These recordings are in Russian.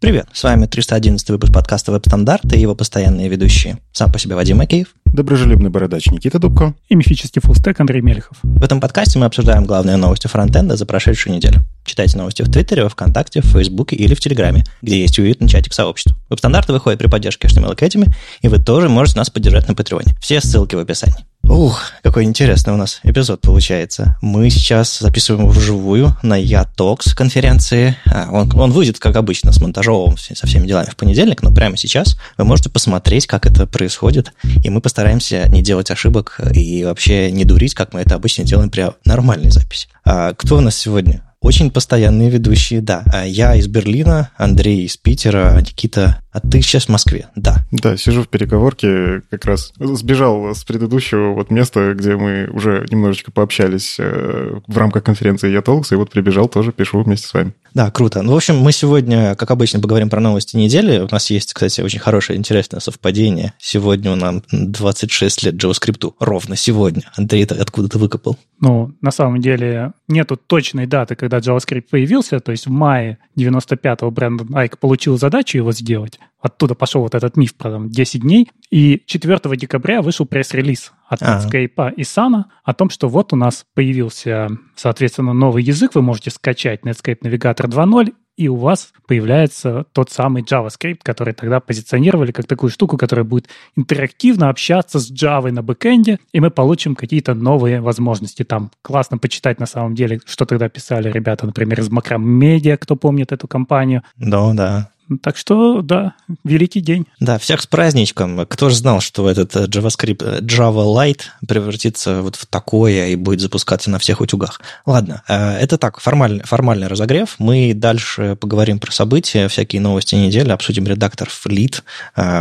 Привет, с вами 311 выпуск подкаста «Веб-стандарты» и его постоянные ведущие. Сам по себе Вадим Макеев. Доброжелюбный бородач Никита Дубко. И мифический фуллстек Андрей Мелехов. В этом подкасте мы обсуждаем главные новости фронтенда за прошедшую неделю. Читайте новости в Твиттере, во Вконтакте, в Фейсбуке или в Телеграме, где есть уютный чатик сообщества. Веб-стандарты выходят при поддержке HTML Academy, и вы тоже можете нас поддержать на Патреоне. Все ссылки в описании. Ух, какой интересный у нас эпизод получается. Мы сейчас записываем вживую на YaTalks конференции. А, он, он выйдет, как обычно, с монтажом, со всеми делами в понедельник, но прямо сейчас вы можете посмотреть, как это происходит, и мы постараемся не делать ошибок и вообще не дурить, как мы это обычно делаем при нормальной записи. А кто у нас сегодня? Очень постоянные ведущие, да. А я из Берлина, Андрей из Питера, а Никита а ты сейчас в Москве, да. Да, сижу в переговорке, как раз сбежал с предыдущего вот места, где мы уже немножечко пообщались э, в рамках конференции Я Толкс, и вот прибежал тоже, пишу вместе с вами. Да, круто. Ну, в общем, мы сегодня, как обычно, поговорим про новости недели. У нас есть, кстати, очень хорошее, интересное совпадение. Сегодня у нас 26 лет JavaScript. Ровно сегодня. Андрей, это откуда ты выкопал? Ну, на самом деле, нету точной даты, когда JavaScript появился. То есть в мае 95-го Брэндон Айк получил задачу его сделать. Оттуда пошел вот этот миф про там, 10 дней. И 4 декабря вышел пресс-релиз от Netscape и Sana о том, что вот у нас появился, соответственно, новый язык. Вы можете скачать Netscape Navigator 2.0, и у вас появляется тот самый JavaScript, который тогда позиционировали как такую штуку, которая будет интерактивно общаться с Java на бэкэнде, и мы получим какие-то новые возможности. Там классно почитать на самом деле, что тогда писали ребята, например, из Macram Media, кто помнит эту компанию. Да, да. Так что, да, великий день. Да, всех с праздничком. Кто же знал, что этот э, JavaScript э, Java Lite превратится вот в такое и будет запускаться на всех утюгах. Ладно, э, это так, формальный, формальный разогрев. Мы дальше поговорим про события, всякие новости недели, обсудим редактор Fleet,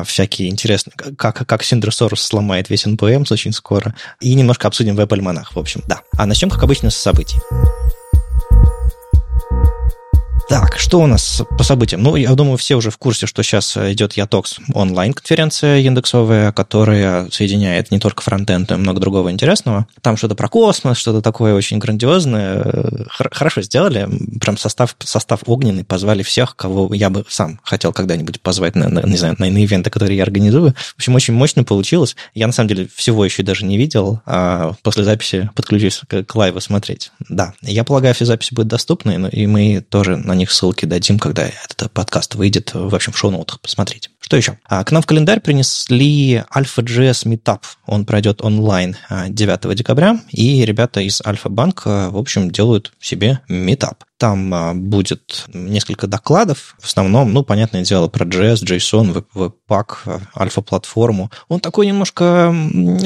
всякие интересные, как, как Sindre Sorhus сломает весь NPM очень скоро, и немножко обсудим веб-альманах, в общем, да. А начнем, как обычно, с событий. Так, что у нас по событиям? Ну, я думаю, все уже в курсе, что сейчас идет YaTalks онлайн-конференция яндексовая, которая соединяет не только фронтенд, но и много другого интересного. Там что-то про космос, что-то такое очень грандиозное. Хорошо сделали. Прям состав, состав огненный. Позвали всех, кого я бы сам хотел когда-нибудь позвать на, на, не знаю, на иные ивенты, которые я организую. В общем, очень мощно получилось. Я, на самом деле, всего еще даже не видел, а после записи подключусь к, к live у смотреть. Да, я полагаю, все записи будут доступны, и мы тоже на них ссылки дадим, когда этот подкаст выйдет, в общем, в шоу-ноутах, посмотрите. Что еще? А, к нам в календарь принесли Alpha.js Meetup. Он пройдет онлайн 9 а, декабря, и ребята из Альфа-банк, в общем, делают себе Meetup. Там а, будет несколько докладов, в основном, ну, понятное дело, про JS, JSON, Webpack, альфа-платформу. Он такой немножко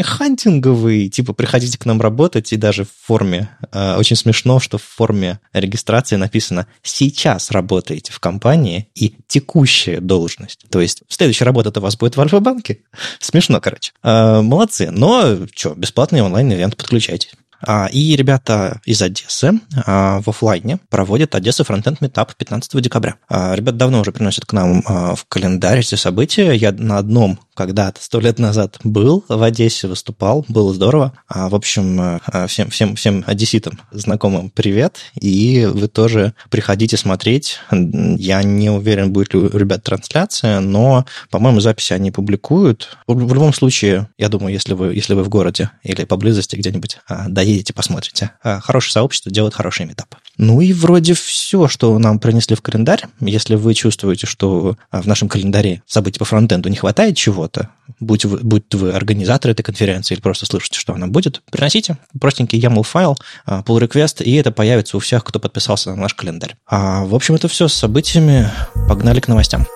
хантинговый, типа приходите к нам работать, и даже в форме, а, очень смешно, что в форме регистрации написано «сейчас работаете в компании» и «текущая должность». То есть следующая работа у вас будет в Альфа-банке. Смешно, короче. А, молодцы. Но что, бесплатный онлайн-ивент, подключайтесь. А, и ребята из Одессы а, в офлайне проводят Одесса фронтенд метап 15 декабря. А, ребята давно уже приносят к нам в календарь эти события. Я на одном когда-то, сто лет назад был в Одессе, выступал, было здорово. В общем, всем, всем, всем одесситам знакомым привет, и вы тоже приходите смотреть. Я не уверен, будет ли у ребят трансляция, но, по-моему, записи они публикуют. В любом случае, я думаю, если вы, если вы в городе или поблизости где-нибудь доедете приедете, посмотрите. А, хорошее сообщество делает хороший метап. Ну и вроде все, что нам принесли в календарь. Если вы чувствуете, что а, в нашем календаре событий по фронтенду не хватает чего-то, будь вы, будь вы организатор этой конференции или просто слышите, что она будет, приносите простенький YAML файл, а, pull request, и это появится у всех, кто подписался на наш календарь. А, в общем, это все с событиями. Погнали к новостям.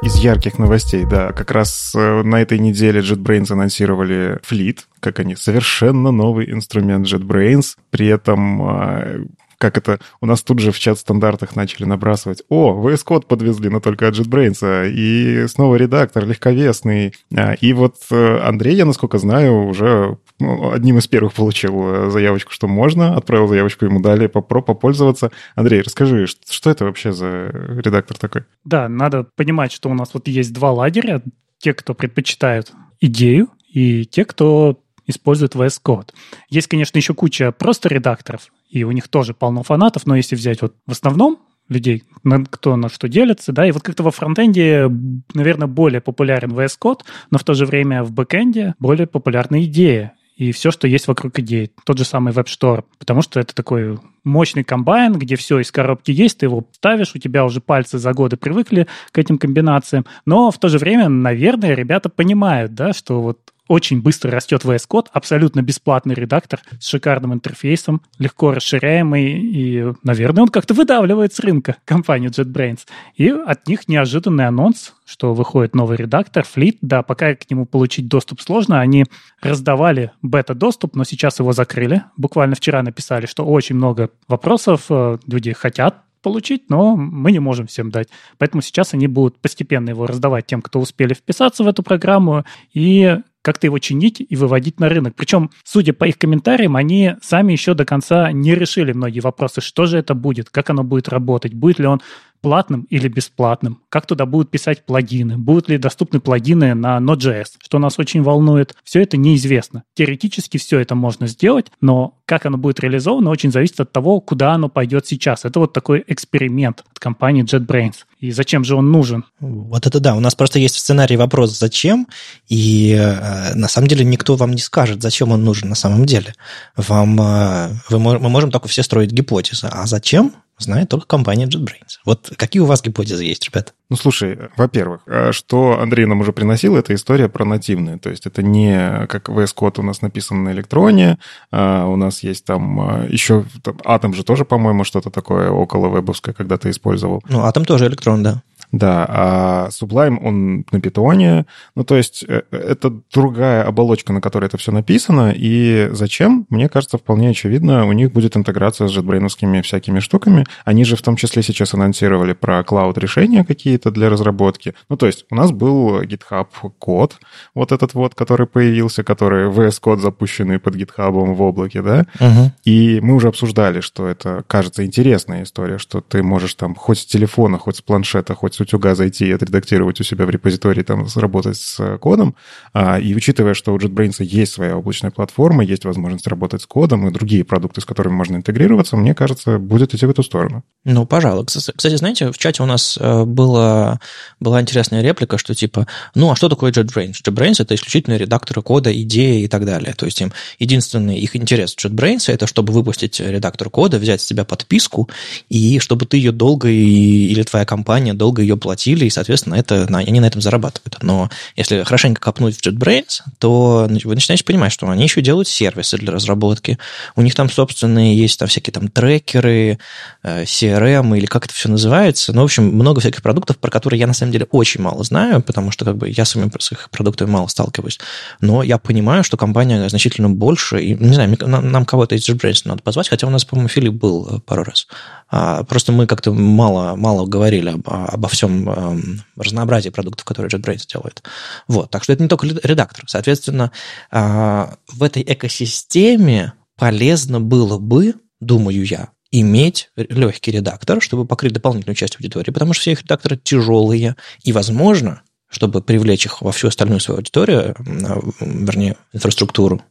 Из ярких новостей, да. Как раз э, на этой неделе JetBrains анонсировали Fleet, как они совершенно новый инструмент JetBrains. При этом а, как это, у нас тут же в чат-стандартах начали набрасывать, о, VS Code подвезли, но только от JetBrains, и снова редактор легковесный. А, и вот э, Андрей, я насколько знаю, уже ну, одним из первых получил э, заявочку, что можно, отправил заявочку, ему дали попро попользоваться. Андрей, расскажи, что это вообще за редактор такой? Да, надо понимать, что у нас вот есть два лагеря, те, кто предпочитают идею, и те, кто использует VS Code. Есть, конечно, еще куча просто редакторов, и у них тоже полно фанатов, но если взять вот в основном людей, кто на что делится, да, и вот как-то во фронтенде, наверное, более популярен VS Code, но в то же время в бэкенде более популярна идея и все, что есть вокруг идеи. Тот же самый Storm, потому что это такой мощный комбайн, где все из коробки есть, ты его ставишь, у тебя уже пальцы за годы привыкли к этим комбинациям, но в то же время, наверное, ребята понимают, да, что вот очень быстро растет VS Code, абсолютно бесплатный редактор с шикарным интерфейсом, легко расширяемый, и, наверное, он как-то выдавливает с рынка компанию JetBrains. И от них неожиданный анонс, что выходит новый редактор, Fleet. Да, пока к нему получить доступ сложно, они раздавали бета-доступ, но сейчас его закрыли. Буквально вчера написали, что очень много вопросов, э, люди хотят получить, но мы не можем всем дать. Поэтому сейчас они будут постепенно его раздавать тем, кто успели вписаться в эту программу, и как-то его чинить и выводить на рынок. Причем, судя по их комментариям, они сами еще до конца не решили многие вопросы, что же это будет, как оно будет работать, будет ли он платным или бесплатным, как туда будут писать плагины, будут ли доступны плагины на Node.js, что нас очень волнует. Все это неизвестно. Теоретически все это можно сделать, но как оно будет реализовано, очень зависит от того, куда оно пойдет сейчас. Это вот такой эксперимент от компании JetBrains. И зачем же он нужен? Вот это да. У нас просто есть в сценарии вопрос «зачем?», и э, на самом деле никто вам не скажет, зачем он нужен на самом деле. Вам, э, вы, мы можем только все строить гипотезы. А зачем? Знает только компания JetBrains. Вот какие у вас гипотезы есть, ребята? Ну, слушай, во-первых, а что Андрей нам уже приносил, это история про нативные. То есть это не как VS Code у нас написан на электроне, а у нас есть там а, еще... Там, Atom же тоже, по-моему, что-то такое около вебовское когда-то использовал. Ну, Atom тоже электрон, да. Да, а Sublime, он на питоне. Ну, то есть э, это другая оболочка, на которой это все написано. И зачем? Мне кажется, вполне очевидно, у них будет интеграция с JetBrains всякими штуками. Они же в том числе сейчас анонсировали про клауд-решения какие-то для разработки. Ну, то есть у нас был GitHub код, вот этот вот, который появился, который VS Code запущенный под GitHub в облаке, да? Угу. И мы уже обсуждали, что это, кажется, интересная история, что ты можешь там хоть с телефона, хоть с планшета, хоть с утюга зайти и отредактировать у себя в репозитории, там, работать с кодом. А, и учитывая, что у JetBrains есть своя облачная платформа, есть возможность работать с кодом и другие продукты, с которыми можно интегрироваться, мне кажется, будет идти в эту сторону. Ну, пожалуй. Кстати, знаете, в чате у нас э, была, была интересная реплика, что типа, ну, а что такое JetBrains? JetBrains — это исключительно редакторы кода, идеи и так далее. То есть им единственный их интерес JetBrains — это чтобы выпустить редактор кода, взять с тебя подписку, и чтобы ты ее долго, или твоя компания долго ее платили, и, соответственно, это, они на этом зарабатывают. Но если хорошенько копнуть в JetBrains, то вы начинаете понимать, что они еще делают сервисы для разработки. У них там собственные есть там всякие там трекеры, э, CRM или как это все называется. Ну, в общем, много всяких продуктов, про которые я на самом деле очень мало знаю, потому что как бы я с их продуктами мало сталкиваюсь. Но я понимаю, что компания значительно больше. И, не знаю, нам, нам кого-то из JetBrains надо позвать, хотя у нас, по-моему, Филипп был э, пару раз. А, просто мы как-то мало, мало говорили об, обо всем эм, разнообразии продуктов, которые JetBrains делает. Вот, так что это не только редактор. Соответственно, а, в этой экосистеме полезно было бы, думаю я, иметь легкий редактор, чтобы покрыть дополнительную часть аудитории, потому что все их редакторы тяжелые, и, возможно, чтобы привлечь их во всю остальную свою аудиторию, вернее, инфраструктуру,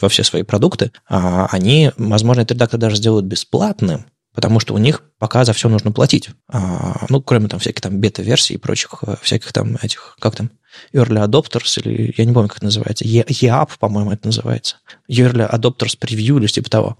во все свои продукты, а, они, возможно, этот редактор даже сделают бесплатным, потому что у них пока за все нужно платить. А, ну, кроме там всяких там бета-версий и прочих э, всяких там этих, как там, Early Adopters, или я не помню, как это называется, EAP, по-моему, это называется. Early Adopters Preview или типа того.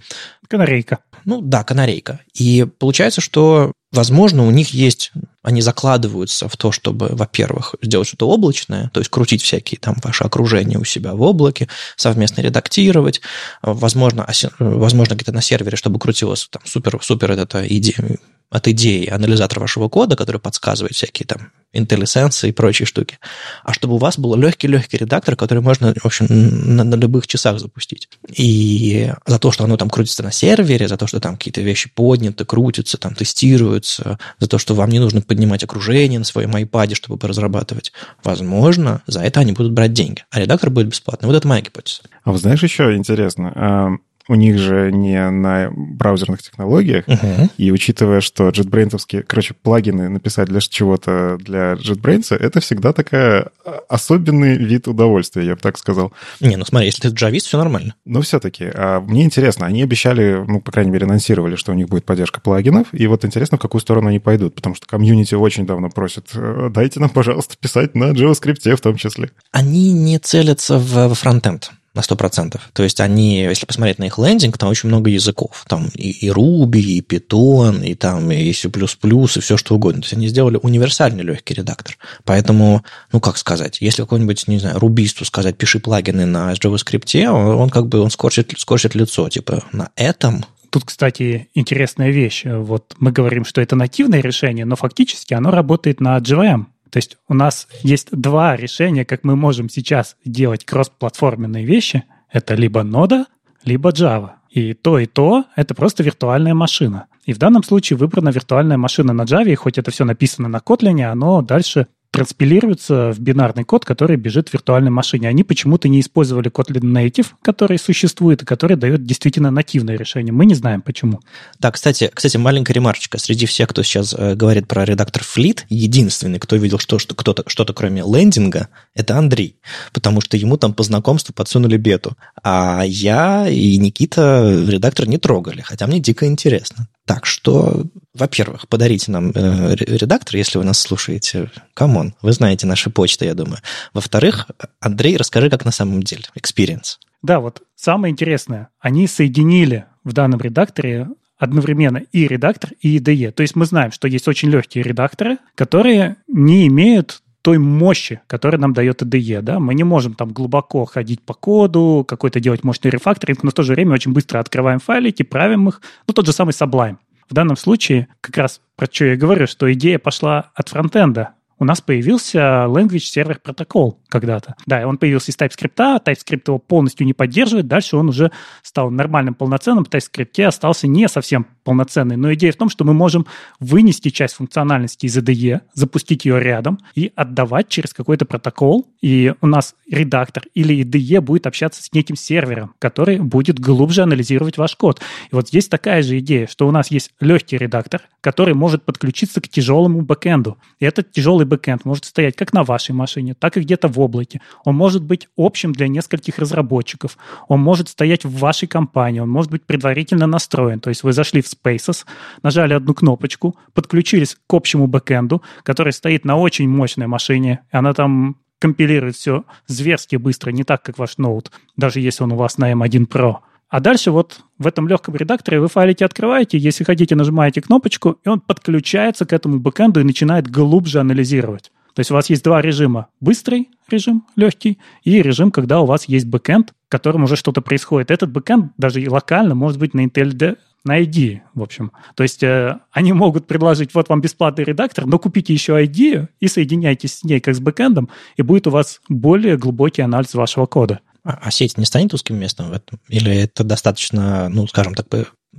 Канарейка. Ну да, канарейка. И получается, что, возможно, у них есть, они закладываются в то, чтобы, во-первых, сделать что-то облачное, то есть крутить всякие там ваши окружения у себя в облаке, совместно редактировать, возможно, возможно где-то на сервере, чтобы крутилось там супер-супер это идея, от идеи анализатор вашего кода, который подсказывает всякие там IntelliSense и прочие штуки, а чтобы у вас был легкий-легкий редактор, который можно, в общем, на, на любых часах запустить. И за то, что оно там крутится на сервере, за то, что там какие-то вещи подняты, крутятся, там тестируются, за то, что вам не нужно поднимать окружение на своем iPad, чтобы поразрабатывать, возможно, за это они будут брать деньги. А редактор будет бесплатный. Вот это моя гипотеза. А вы знаешь еще интересно, у них же не на браузерных технологиях, uh-huh. и учитывая, что JetBrains, короче, плагины написать для чего-то для JetBrains, это всегда такая а, особенный вид удовольствия, я бы так сказал. Не, ну смотри, если ты джавист, все нормально. Но все-таки, а мне интересно, они обещали, ну, по крайней мере, анонсировали, что у них будет поддержка плагинов, и вот интересно, в какую сторону они пойдут, потому что комьюнити очень давно просит, «Э, дайте нам, пожалуйста, писать на JavaScript в том числе. Они не целятся в фронтенд на 100%. То есть они, если посмотреть на их лендинг, там очень много языков. Там и, и Ruby, и Python, и там и C++, и все что угодно. То есть они сделали универсальный легкий редактор. Поэтому, ну как сказать, если какой-нибудь, не знаю, рубисту сказать, пиши плагины на JavaScript, он, он как бы он скорчит, скорчит лицо. Типа на этом Тут, кстати, интересная вещь. Вот мы говорим, что это нативное решение, но фактически оно работает на JVM. То есть у нас есть два решения, как мы можем сейчас делать кроссплатформенные вещи. Это либо нода, либо Java. И то, и то — это просто виртуальная машина. И в данном случае выбрана виртуальная машина на Java, и хоть это все написано на Kotlin, оно дальше транспилируются в бинарный код, который бежит в виртуальной машине. Они почему-то не использовали Kotlin Native, который существует и который дает действительно нативное решение. Мы не знаем почему. Да, кстати, кстати, маленькая ремарочка. Среди всех, кто сейчас э, говорит про редактор Fleet, единственный, кто видел что, что, кто-то, что-то кроме лендинга, это Андрей. Потому что ему там по знакомству подсунули бету. А я и Никита редактор не трогали, хотя мне дико интересно. Так что, во-первых, подарите нам э, редактор, если вы нас слушаете. Come on, вы знаете наши почты, я думаю. Во-вторых, Андрей, расскажи, как на самом деле, experience. Да, вот самое интересное, они соединили в данном редакторе одновременно и редактор, и IDE. То есть мы знаем, что есть очень легкие редакторы, которые не имеют той мощи, которую нам дает IDE. Да? Мы не можем там глубоко ходить по коду, какой-то делать мощный рефакторинг, но в то же время очень быстро открываем файлики, правим их. Ну, тот же самый Sublime. В данном случае, как раз про что я говорю, что идея пошла от фронтенда у нас появился Language Server Protocol когда-то. Да, он появился из TypeScript, TypeScript его полностью не поддерживает, дальше он уже стал нормальным, полноценным, в TypeScript остался не совсем полноценный. Но идея в том, что мы можем вынести часть функциональности из IDE, запустить ее рядом и отдавать через какой-то протокол, и у нас редактор или IDE будет общаться с неким сервером, который будет глубже анализировать ваш код. И вот здесь такая же идея, что у нас есть легкий редактор, который может подключиться к тяжелому бэкэнду. И этот тяжелый бэкэнд может стоять как на вашей машине, так и где-то в облаке. Он может быть общим для нескольких разработчиков. Он может стоять в вашей компании. Он может быть предварительно настроен. То есть вы зашли в Spaces, нажали одну кнопочку, подключились к общему бэкэнду, который стоит на очень мощной машине. И она там компилирует все зверски быстро, не так, как ваш ноут, даже если он у вас на M1 Pro. А дальше вот в этом легком редакторе вы файлики открываете, если хотите, нажимаете кнопочку, и он подключается к этому бэкэнду и начинает глубже анализировать. То есть у вас есть два режима. Быстрый режим, легкий, и режим, когда у вас есть бэкэнд, в котором уже что-то происходит. Этот бэкэнд даже и локально может быть на IntelliJ, на ID, в общем. То есть э, они могут предложить, вот вам бесплатный редактор, но купите еще ID и соединяйтесь с ней как с бэкэндом, и будет у вас более глубокий анализ вашего кода. А, а сеть не станет узким местом в этом? Или это достаточно, ну, скажем так,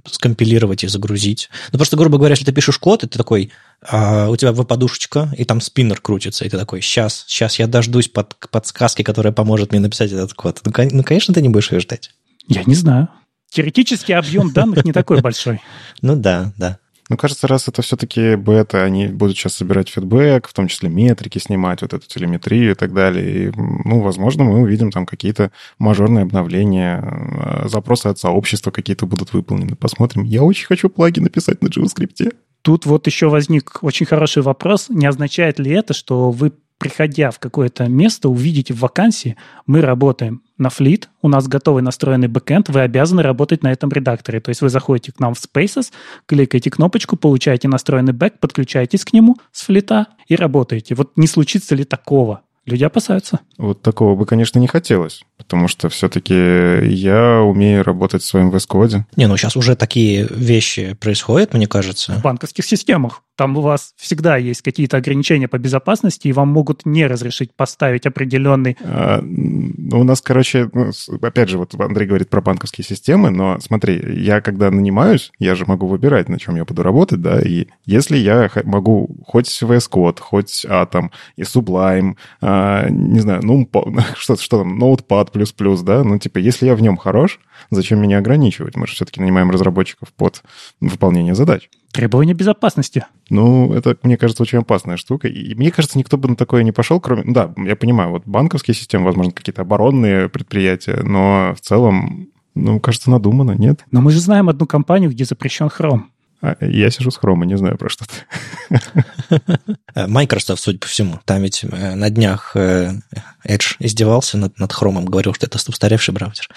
скомпилировать и загрузить? Ну, просто, грубо говоря, если ты пишешь код, и ты такой, а, у тебя подушечка, и там спиннер крутится, и ты такой, сейчас, сейчас я дождусь под, подсказки, которая поможет мне написать этот код. Ну, ну, конечно, ты не будешь ее ждать. Я не знаю. Теоретически объем данных не такой большой. Ну да, да. Ну, кажется, раз это все-таки бета, они будут сейчас собирать фидбэк, в том числе метрики снимать, вот эту телеметрию и так далее. И, ну, возможно, мы увидим там какие-то мажорные обновления, э, запросы от сообщества какие-то будут выполнены. Посмотрим. Я очень хочу плаги написать на JavaScript. Тут вот еще возник очень хороший вопрос. Не означает ли это, что вы приходя в какое-то место, увидите в вакансии, мы работаем на Fleet, у нас готовый настроенный бэкэнд, вы обязаны работать на этом редакторе. То есть вы заходите к нам в Spaces, кликаете кнопочку, получаете настроенный бэк, подключаетесь к нему с Fleet а и работаете. Вот не случится ли такого? Люди опасаются. Вот такого бы, конечно, не хотелось, потому что все-таки я умею работать в своем VS Code. Не, ну сейчас уже такие вещи происходят, мне кажется. В банковских системах Там у вас всегда есть какие-то ограничения по безопасности, и вам могут не разрешить поставить определенный... А, ну, у нас, короче, ну, опять же, вот Андрей говорит про банковские системы, но смотри, я когда нанимаюсь, я же могу выбирать, на чем я буду работать, да, и если я могу хоть VS Code, хоть Atom и Sublime, а, не знаю, ну, что, что там, Notepad++, да, ну, типа, если я в нем хорош, зачем меня ограничивать? Мы же все-таки нанимаем разработчиков под выполнение задач. Требования безопасности. Ну, это, мне кажется, очень опасная штука. И мне кажется, никто бы на такое не пошел, кроме... Да, я понимаю, вот банковские системы, возможно, какие-то оборонные предприятия, но в целом, ну, кажется, надумано, нет? Но мы же знаем одну компанию, где запрещен Chrome. А, я сижу с хрома, не знаю про что ты. Microsoft, судя по всему. Там ведь э, на днях э, Edge издевался над, над хромом, говорил, что это устаревший браузер.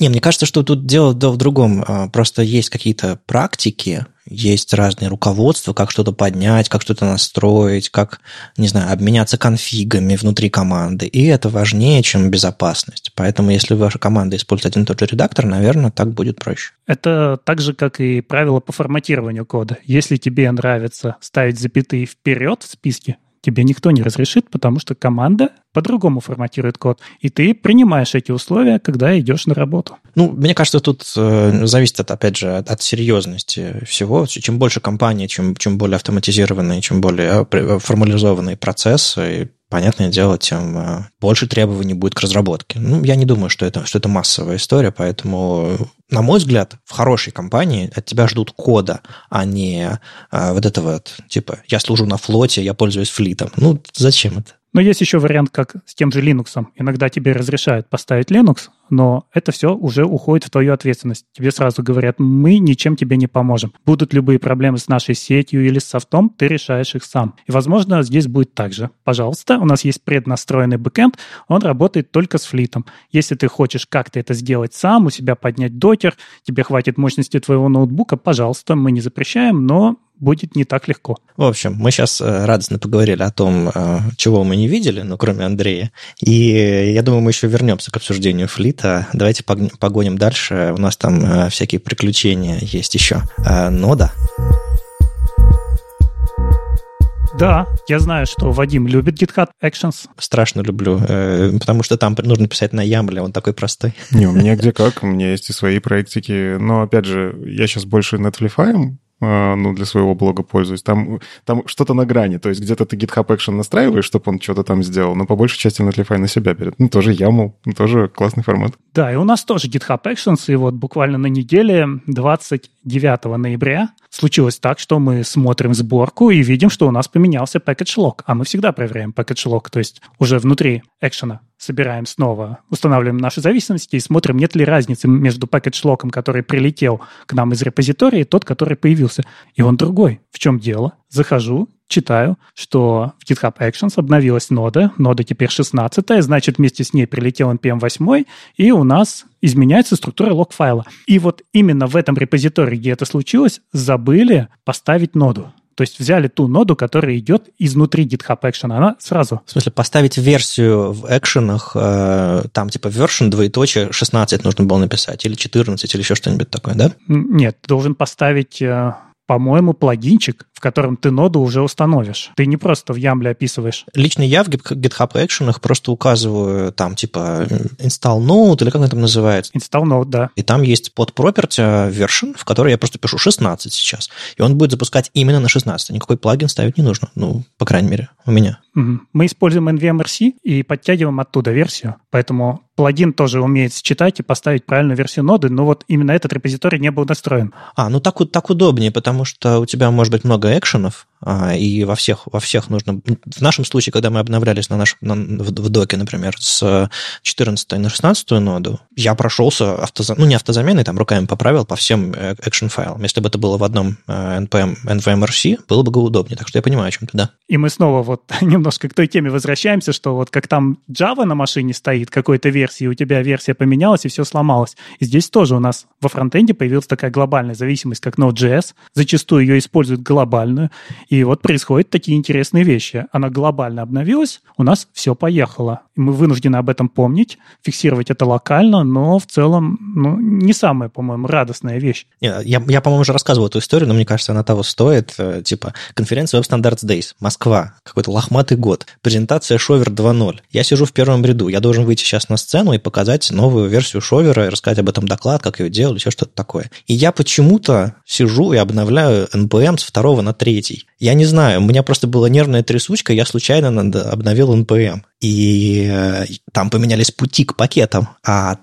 Не, мне кажется, что тут дело в другом. Просто есть какие-то практики, есть разные руководства, как что-то поднять, как что-то настроить, как, не знаю, обменяться конфигами внутри команды. И это важнее, чем безопасность. Поэтому, если ваша команда использует один и тот же редактор, наверное, так будет проще. Это так же, как и правило по форматированию кода. Если тебе нравится ставить запятые вперед в списке, тебе никто не разрешит, потому что команда по-другому форматирует код, и ты принимаешь эти условия, когда идешь на работу. Ну, мне кажется, тут э, зависит, от, опять же, от, от серьезности всего. Чем больше компании, чем, чем более автоматизированные, чем более э, формализованные процессы, понятное дело, тем э, больше требований будет к разработке. Ну, я не думаю, что это, что это массовая история, поэтому, на мой взгляд, в хорошей компании от тебя ждут кода, а не а, вот это вот, типа, я служу на флоте, я пользуюсь флитом. Ну, зачем это? Но есть еще вариант, как с тем же Linux. Иногда тебе разрешают поставить Linux, но это все уже уходит в твою ответственность. Тебе сразу говорят, мы ничем тебе не поможем. Будут любые проблемы с нашей сетью или с софтом, ты решаешь их сам. И, возможно, здесь будет так же. Пожалуйста, у нас есть преднастроенный бэкэнд, он работает только с флитом. Если ты хочешь как-то это сделать сам, у себя поднять докер, тебе хватит мощности твоего ноутбука, пожалуйста, мы не запрещаем, но будет не так легко. В общем, мы сейчас э, радостно поговорили о том, э, чего мы не видели, ну, кроме Андрея. И я думаю, мы еще вернемся к обсуждению флита. Давайте погоним дальше. У нас там э, всякие приключения есть еще. Но да. Да, я знаю, что Вадим любит GitHub Actions. Страшно люблю, потому что там нужно писать на Ямле, он такой простой. Не, у меня где как, у меня есть и свои проектики, но, опять же, я сейчас больше Netflix а, ну, для своего блога пользуюсь. Там, там что-то на грани. То есть где-то ты GitHub Action настраиваешь, чтобы он что-то там сделал, но по большей части Netlify на себя берет. Ну, тоже YAML, ну, тоже классный формат. Да, и у нас тоже GitHub Actions, и вот буквально на неделе 29 ноября случилось так, что мы смотрим сборку и видим, что у нас поменялся package log, а мы всегда проверяем package log, то есть уже внутри экшена собираем снова, устанавливаем наши зависимости и смотрим, нет ли разницы между package-локом, который прилетел к нам из репозитория, и тот, который появился. И он другой. В чем дело? Захожу, читаю, что в GitHub Actions обновилась нода, нода теперь 16 значит, вместе с ней прилетел NPM 8, и у нас изменяется структура лог-файла. И вот именно в этом репозитории, где это случилось, забыли поставить ноду. То есть взяли ту ноду, которая идет изнутри GitHub Action, она сразу. В смысле, поставить версию в экшенах, э, там типа version двоеточие 16 нужно было написать, или 14, или еще что-нибудь такое, да? Нет, должен поставить э, по-моему, плагинчик, в котором ты ноду уже установишь. Ты не просто в Ямле описываешь. Лично я в GitHub Action просто указываю там типа install node или как это там называется. Install node, да. И там есть под property version, в которой я просто пишу 16 сейчас. И он будет запускать именно на 16. Никакой плагин ставить не нужно. Ну, по крайней мере, у меня. Угу. Мы используем NVMRC и подтягиваем оттуда версию. Поэтому плагин тоже умеет считать и поставить правильную версию ноды, но вот именно этот репозиторий не был настроен. А, ну так, так удобнее, потому что у тебя может быть много экшенов, а, и во всех, во всех нужно... В нашем случае, когда мы обновлялись на наш, на, в, в доке, например, с 14 на 16 ноду, я прошелся, автозам... ну, не автозаменой, там руками поправил по всем экшен файлам. Если бы это было в одном NPM, э, NVMRC, было бы удобнее. Так что я понимаю, о чем ты, да. И мы снова вот немножко к той теме возвращаемся, что вот как там Java на машине стоит, какой-то версии, у тебя версия поменялась, и все сломалось. И здесь тоже у нас во фронтенде появилась такая глобальная зависимость, как Node.js. Зачастую ее используют глобальную, И вот происходят такие интересные вещи. Она глобально обновилась, у нас все поехало. Мы вынуждены об этом помнить, фиксировать это локально, но в целом ну, не самая, по-моему, радостная вещь. Я, я по-моему, уже рассказывал эту историю, но мне кажется, она того стоит. Э, типа, конференция Web Standards Days, Москва, какой-то лохматый год, презентация Шовер 2.0. Я сижу в первом ряду, я должен выйти сейчас на сцену и показать новую версию Шовера, рассказать об этом доклад, как ее делали, еще что-то такое. И я почему-то сижу и обновляю NPM с второго на третий. Я не знаю, у меня просто была нервная трясучка, я случайно обновил NPM. И э, там поменялись пути к пакетам, а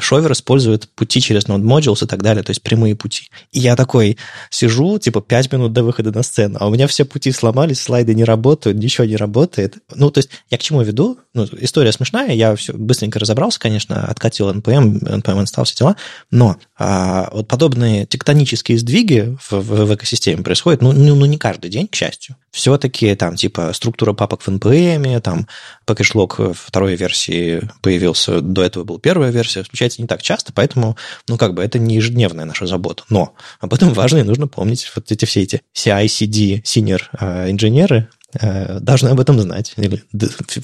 Шовер использует пути через Node Modules и так далее, то есть прямые пути. И я такой сижу, типа, 5 минут до выхода на сцену, а у меня все пути сломались, слайды не работают, ничего не работает. Ну, то есть я к чему веду? Ну, история смешная, я все быстренько разобрался, конечно, откатил NPM, NPM install, все дела, но а, вот подобные тектонические сдвиги в, в, в экосистеме происходят, ну, ну, ну, не каждый день, к счастью. Все-таки там, типа, структура папок в NPM, там, package второй версии появился, до этого была первая версия, встречается не так часто, поэтому, ну, как бы, это не ежедневная наша забота. Но об этом важно и нужно помнить. Вот эти все эти CI-CD, senior а, инженеры, должны об этом знать. Или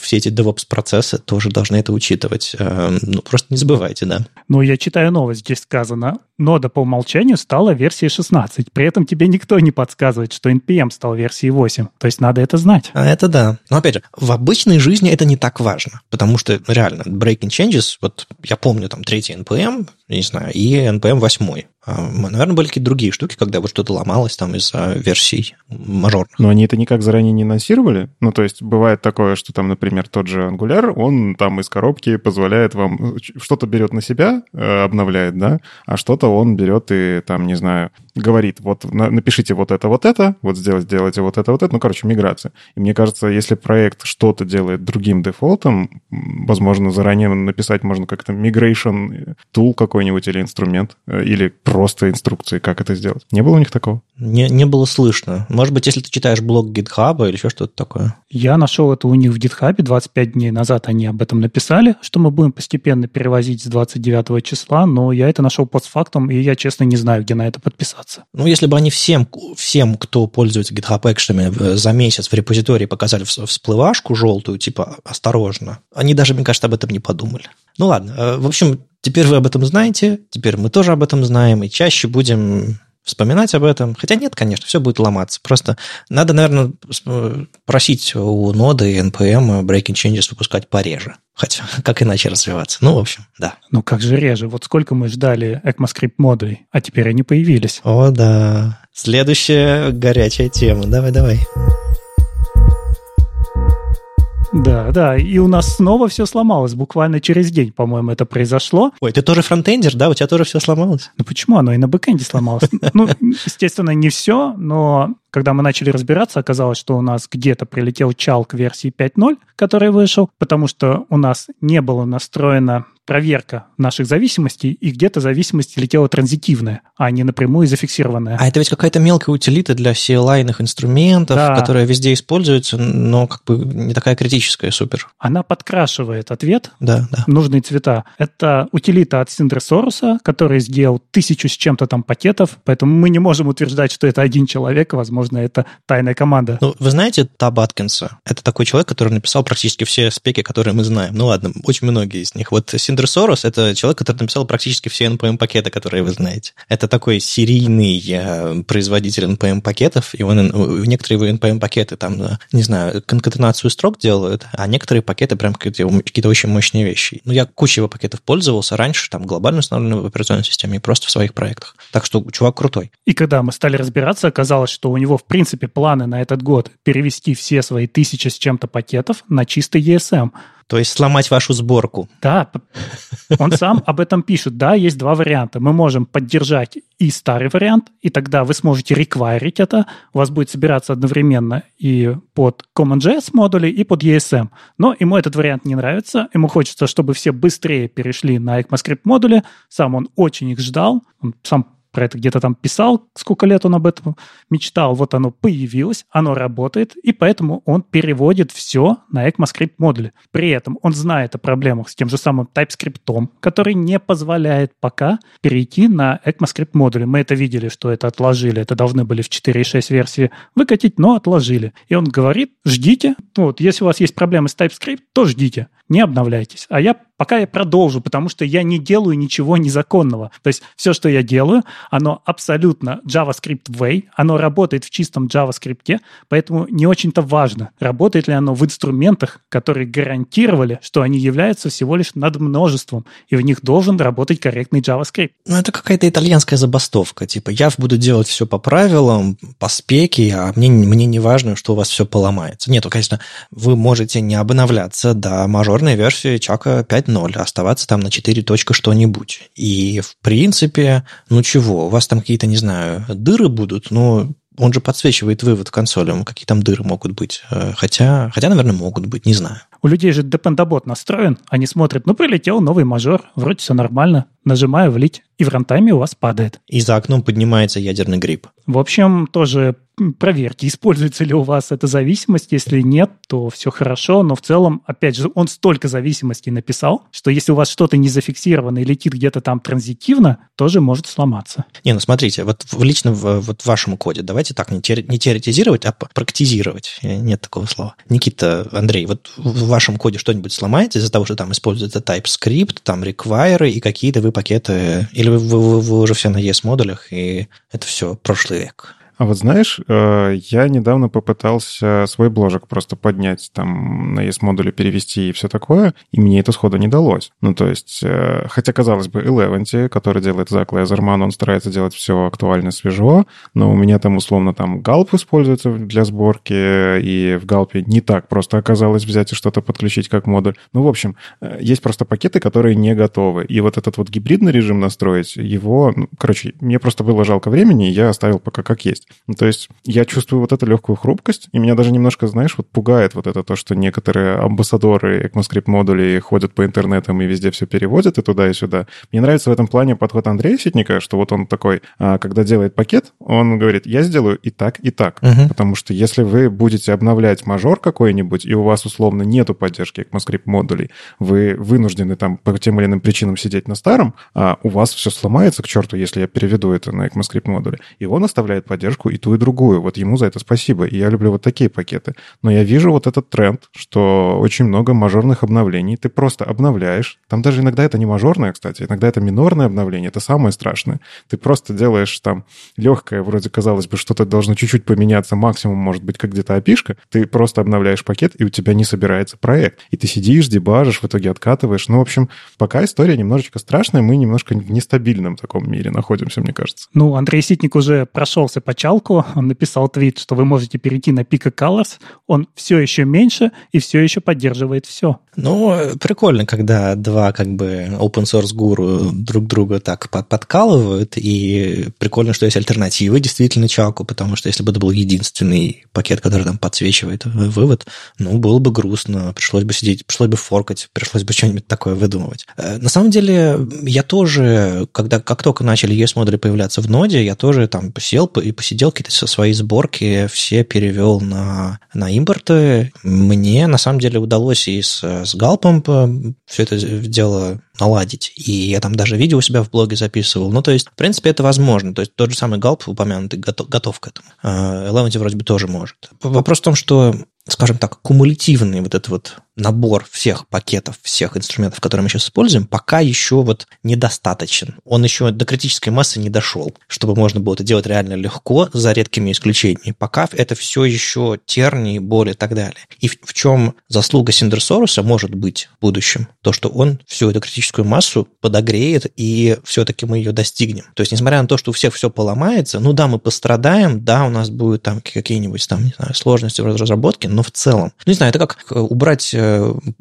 все эти DevOps-процессы тоже должны это учитывать. Э, ну, просто не забывайте, да. Ну, я читаю новость, здесь сказано, нода по умолчанию стала версией 16. При этом тебе никто не подсказывает, что NPM стал версией 8. То есть надо это знать. А это да. Но опять же, в обычной жизни это не так важно, потому что реально breaking changes, вот я помню там третий NPM, не знаю, и NPM 8. А, наверное, были какие-то другие штуки, когда вот что-то ломалось там из-за версий мажорных. Но они это никак заранее не анонсировали? Ну, то есть бывает такое, что там, например, тот же Angular, он там из коробки позволяет вам... Что-то берет на себя, э, обновляет, да, а что-то он берет и там, не знаю, говорит, вот напишите вот это, вот это, вот сделать, сделайте вот это, вот это. Ну, короче, миграция. И мне кажется, если проект что-то делает другим дефолтом, возможно, заранее написать можно как-то migration tool какой-нибудь или инструмент, э, или просто инструкции, как это сделать. Не было у них такого? Не, не было слышно. Может быть, если ты читаешь блог GitHub или еще что-то такое. Я нашел это у них в GitHub. 25 дней назад они об этом написали, что мы будем постепенно перевозить с 29 числа, но я это нашел постфактум, и я, честно, не знаю, где на это подписаться. Ну, если бы они всем, всем кто пользуется GitHub Action'ами за месяц в репозитории показали всплывашку желтую, типа «осторожно», они даже, мне кажется, об этом не подумали. Ну ладно, э, в общем, теперь вы об этом знаете, теперь мы тоже об этом знаем, и чаще будем вспоминать об этом. Хотя нет, конечно, все будет ломаться. Просто надо, наверное, просить у ноды и NPM breaking changes выпускать пореже. Хотя, как иначе развиваться? Ну, в общем, да. Ну, как же реже? Вот сколько мы ждали ECMAScript модулей, а теперь они появились. О, да. Следующая горячая тема. Давай, давай. Да, да, и у нас снова все сломалось. Буквально через день, по-моему, это произошло. Ой, ты тоже фронтендер, да? У тебя тоже все сломалось? Ну почему оно и на бэкэнде сломалось? Ну, естественно, не все, но когда мы начали разбираться, оказалось, что у нас где-то прилетел чал к версии 5.0, который вышел, потому что у нас не было настроена проверка наших зависимостей, и где-то зависимость летела транзитивная, а не напрямую зафиксированная. А это ведь какая-то мелкая утилита для CLI-ных инструментов, да. которая везде используется, но как бы не такая критическая, супер. Она подкрашивает ответ да, да. нужные цвета. Это утилита от Синдресоруса, который сделал тысячу с чем-то там пакетов, поэтому мы не можем утверждать, что это один человек, возможно, это тайная команда. Ну, вы знаете Таб Аткинса? Это такой человек, который написал практически все спеки, которые мы знаем. Ну ладно, очень многие из них. Вот Синдер Сорос — это человек, который написал практически все NPM-пакеты, которые вы знаете. Это такой серийный э, производитель NPM-пакетов, и он, некоторые его NPM-пакеты там, э, не знаю, конкатенацию строк делают, а некоторые пакеты прям какие-то, очень мощные вещи. Ну, я кучей его пакетов пользовался раньше, там, глобально установлены в операционной системе и просто в своих проектах. Так что чувак крутой. И когда мы стали разбираться, оказалось, что у него, в принципе, планы на этот год перевести все свои тысячи с чем-то пакетов на чистый ESM – то есть сломать вашу сборку. Да, он сам об этом пишет. Да, есть два варианта. Мы можем поддержать и старый вариант, и тогда вы сможете реквайрить это. У вас будет собираться одновременно и под CommonJS модули, и под ESM. Но ему этот вариант не нравится. Ему хочется, чтобы все быстрее перешли на ECMAScript модули. Сам он очень их ждал. Он сам про это где-то там писал, сколько лет он об этом мечтал. Вот оно появилось, оно работает, и поэтому он переводит все на ECMAScript модули. При этом он знает о проблемах с тем же самым TypeScript, который не позволяет пока перейти на ECMAScript модули. Мы это видели, что это отложили, это должны были в 4.6 версии выкатить, но отложили. И он говорит, ждите, вот, если у вас есть проблемы с TypeScript, то ждите не обновляйтесь. А я пока я продолжу, потому что я не делаю ничего незаконного. То есть все, что я делаю, оно абсолютно JavaScript way, оно работает в чистом JavaScript, поэтому не очень-то важно, работает ли оно в инструментах, которые гарантировали, что они являются всего лишь над множеством, и в них должен работать корректный JavaScript. Ну, это какая-то итальянская забастовка. Типа, я буду делать все по правилам, по спеке, а мне, мне не важно, что у вас все поломается. Нет, конечно, вы можете не обновляться до мажорной версии Чака 5 5.0, оставаться там на 4 точка что-нибудь. И, в принципе, ну чего, у вас там какие-то, не знаю, дыры будут, но он же подсвечивает вывод в консоли, какие там дыры могут быть. Э, хотя, хотя, наверное, могут быть, не знаю. У людей же депендабот настроен, они смотрят, ну, прилетел новый мажор, вроде все нормально, нажимаю влить, и в рантайме у вас падает. И за окном поднимается ядерный гриб. В общем, тоже проверьте, используется ли у вас эта зависимость. Если нет, то все хорошо. Но в целом, опять же, он столько зависимостей написал, что если у вас что-то не зафиксировано и летит где-то там транзитивно, тоже может сломаться. Не, ну смотрите, вот в, лично в, вот в вашем коде, давайте так, не, теор, не теоретизировать, а практизировать. Нет такого слова. Никита, Андрей, вот в вашем коде что-нибудь сломается из-за того, что там используется TypeScript, там require и какие-то вы пакеты, или вы, вы, вы уже все на ES-модулях, и это все прошлый век? А вот знаешь, э, я недавно попытался свой бложек просто поднять, там, на ES-модуле перевести и все такое, и мне это сходу не далось. Ну, то есть, э, хотя, казалось бы, Eleventy, который делает Зак Лезерман, он старается делать все актуально, свежо, но у меня там, условно, там галп используется для сборки, и в галпе не так просто оказалось взять и что-то подключить как модуль. Ну, в общем, э, есть просто пакеты, которые не готовы. И вот этот вот гибридный режим настроить, его, ну, короче, мне просто было жалко времени, и я оставил пока как есть. Ну, то есть я чувствую вот эту легкую хрупкость, и меня даже немножко, знаешь, вот пугает вот это то, что некоторые амбассадоры ECMAScript модулей ходят по интернетам и везде все переводят и туда, и сюда. Мне нравится в этом плане подход Андрея Ситника, что вот он такой, а, когда делает пакет, он говорит, я сделаю и так, и так. Угу. Потому что если вы будете обновлять мажор какой-нибудь, и у вас условно нету поддержки ECMAScript модулей, вы вынуждены там по тем или иным причинам сидеть на старом, а у вас все сломается к черту, если я переведу это на ECMAScript модуле. И он оставляет поддержку поддержку и ту, и другую. Вот ему за это спасибо. И я люблю вот такие пакеты. Но я вижу вот этот тренд, что очень много мажорных обновлений. Ты просто обновляешь. Там даже иногда это не мажорное, кстати. Иногда это минорное обновление. Это самое страшное. Ты просто делаешь там легкое, вроде казалось бы, что-то должно чуть-чуть поменяться. Максимум может быть как где-то опишка. Ты просто обновляешь пакет, и у тебя не собирается проект. И ты сидишь, дебажишь, в итоге откатываешь. Ну, в общем, пока история немножечко страшная, мы немножко в нестабильном таком мире находимся, мне кажется. Ну, Андрей Ситник уже прошелся по качалку, он написал твит, что вы можете перейти на Pico Colors, он все еще меньше и все еще поддерживает все. Ну, прикольно, когда два как бы open source гуру друг друга так подкалывают, и прикольно, что есть альтернативы действительно Чалку, потому что если бы это был единственный пакет, который там подсвечивает вывод, ну, было бы грустно, пришлось бы сидеть, пришлось бы форкать, пришлось бы что-нибудь такое выдумывать. Э, на самом деле, я тоже, когда как только начали ES-модули появляться в ноде, я тоже там сел и посидел какие-то со свои сборки, все перевел на, на импорты. Мне, на самом деле, удалось и с с Галпом все это дело наладить. И я там даже видео у себя в блоге записывал. Ну, то есть, в принципе, это возможно. То есть, тот же самый Галп упомянутый готов, готов к этому. Eleventy вроде бы тоже может. Вопрос в том, что скажем так, кумулятивный вот этот вот набор всех пакетов, всех инструментов, которые мы сейчас используем, пока еще вот недостаточен. Он еще до критической массы не дошел, чтобы можно было это делать реально легко, за редкими исключениями. Пока это все еще тернии, боли и так далее. И в, в чем заслуга Синдерсоруса может быть в будущем? То, что он всю эту критическую массу подогреет, и все-таки мы ее достигнем. То есть, несмотря на то, что у всех все поломается, ну да, мы пострадаем, да, у нас будут там какие-нибудь там, не знаю, сложности в разработке, но в целом. Не знаю, это как э, убрать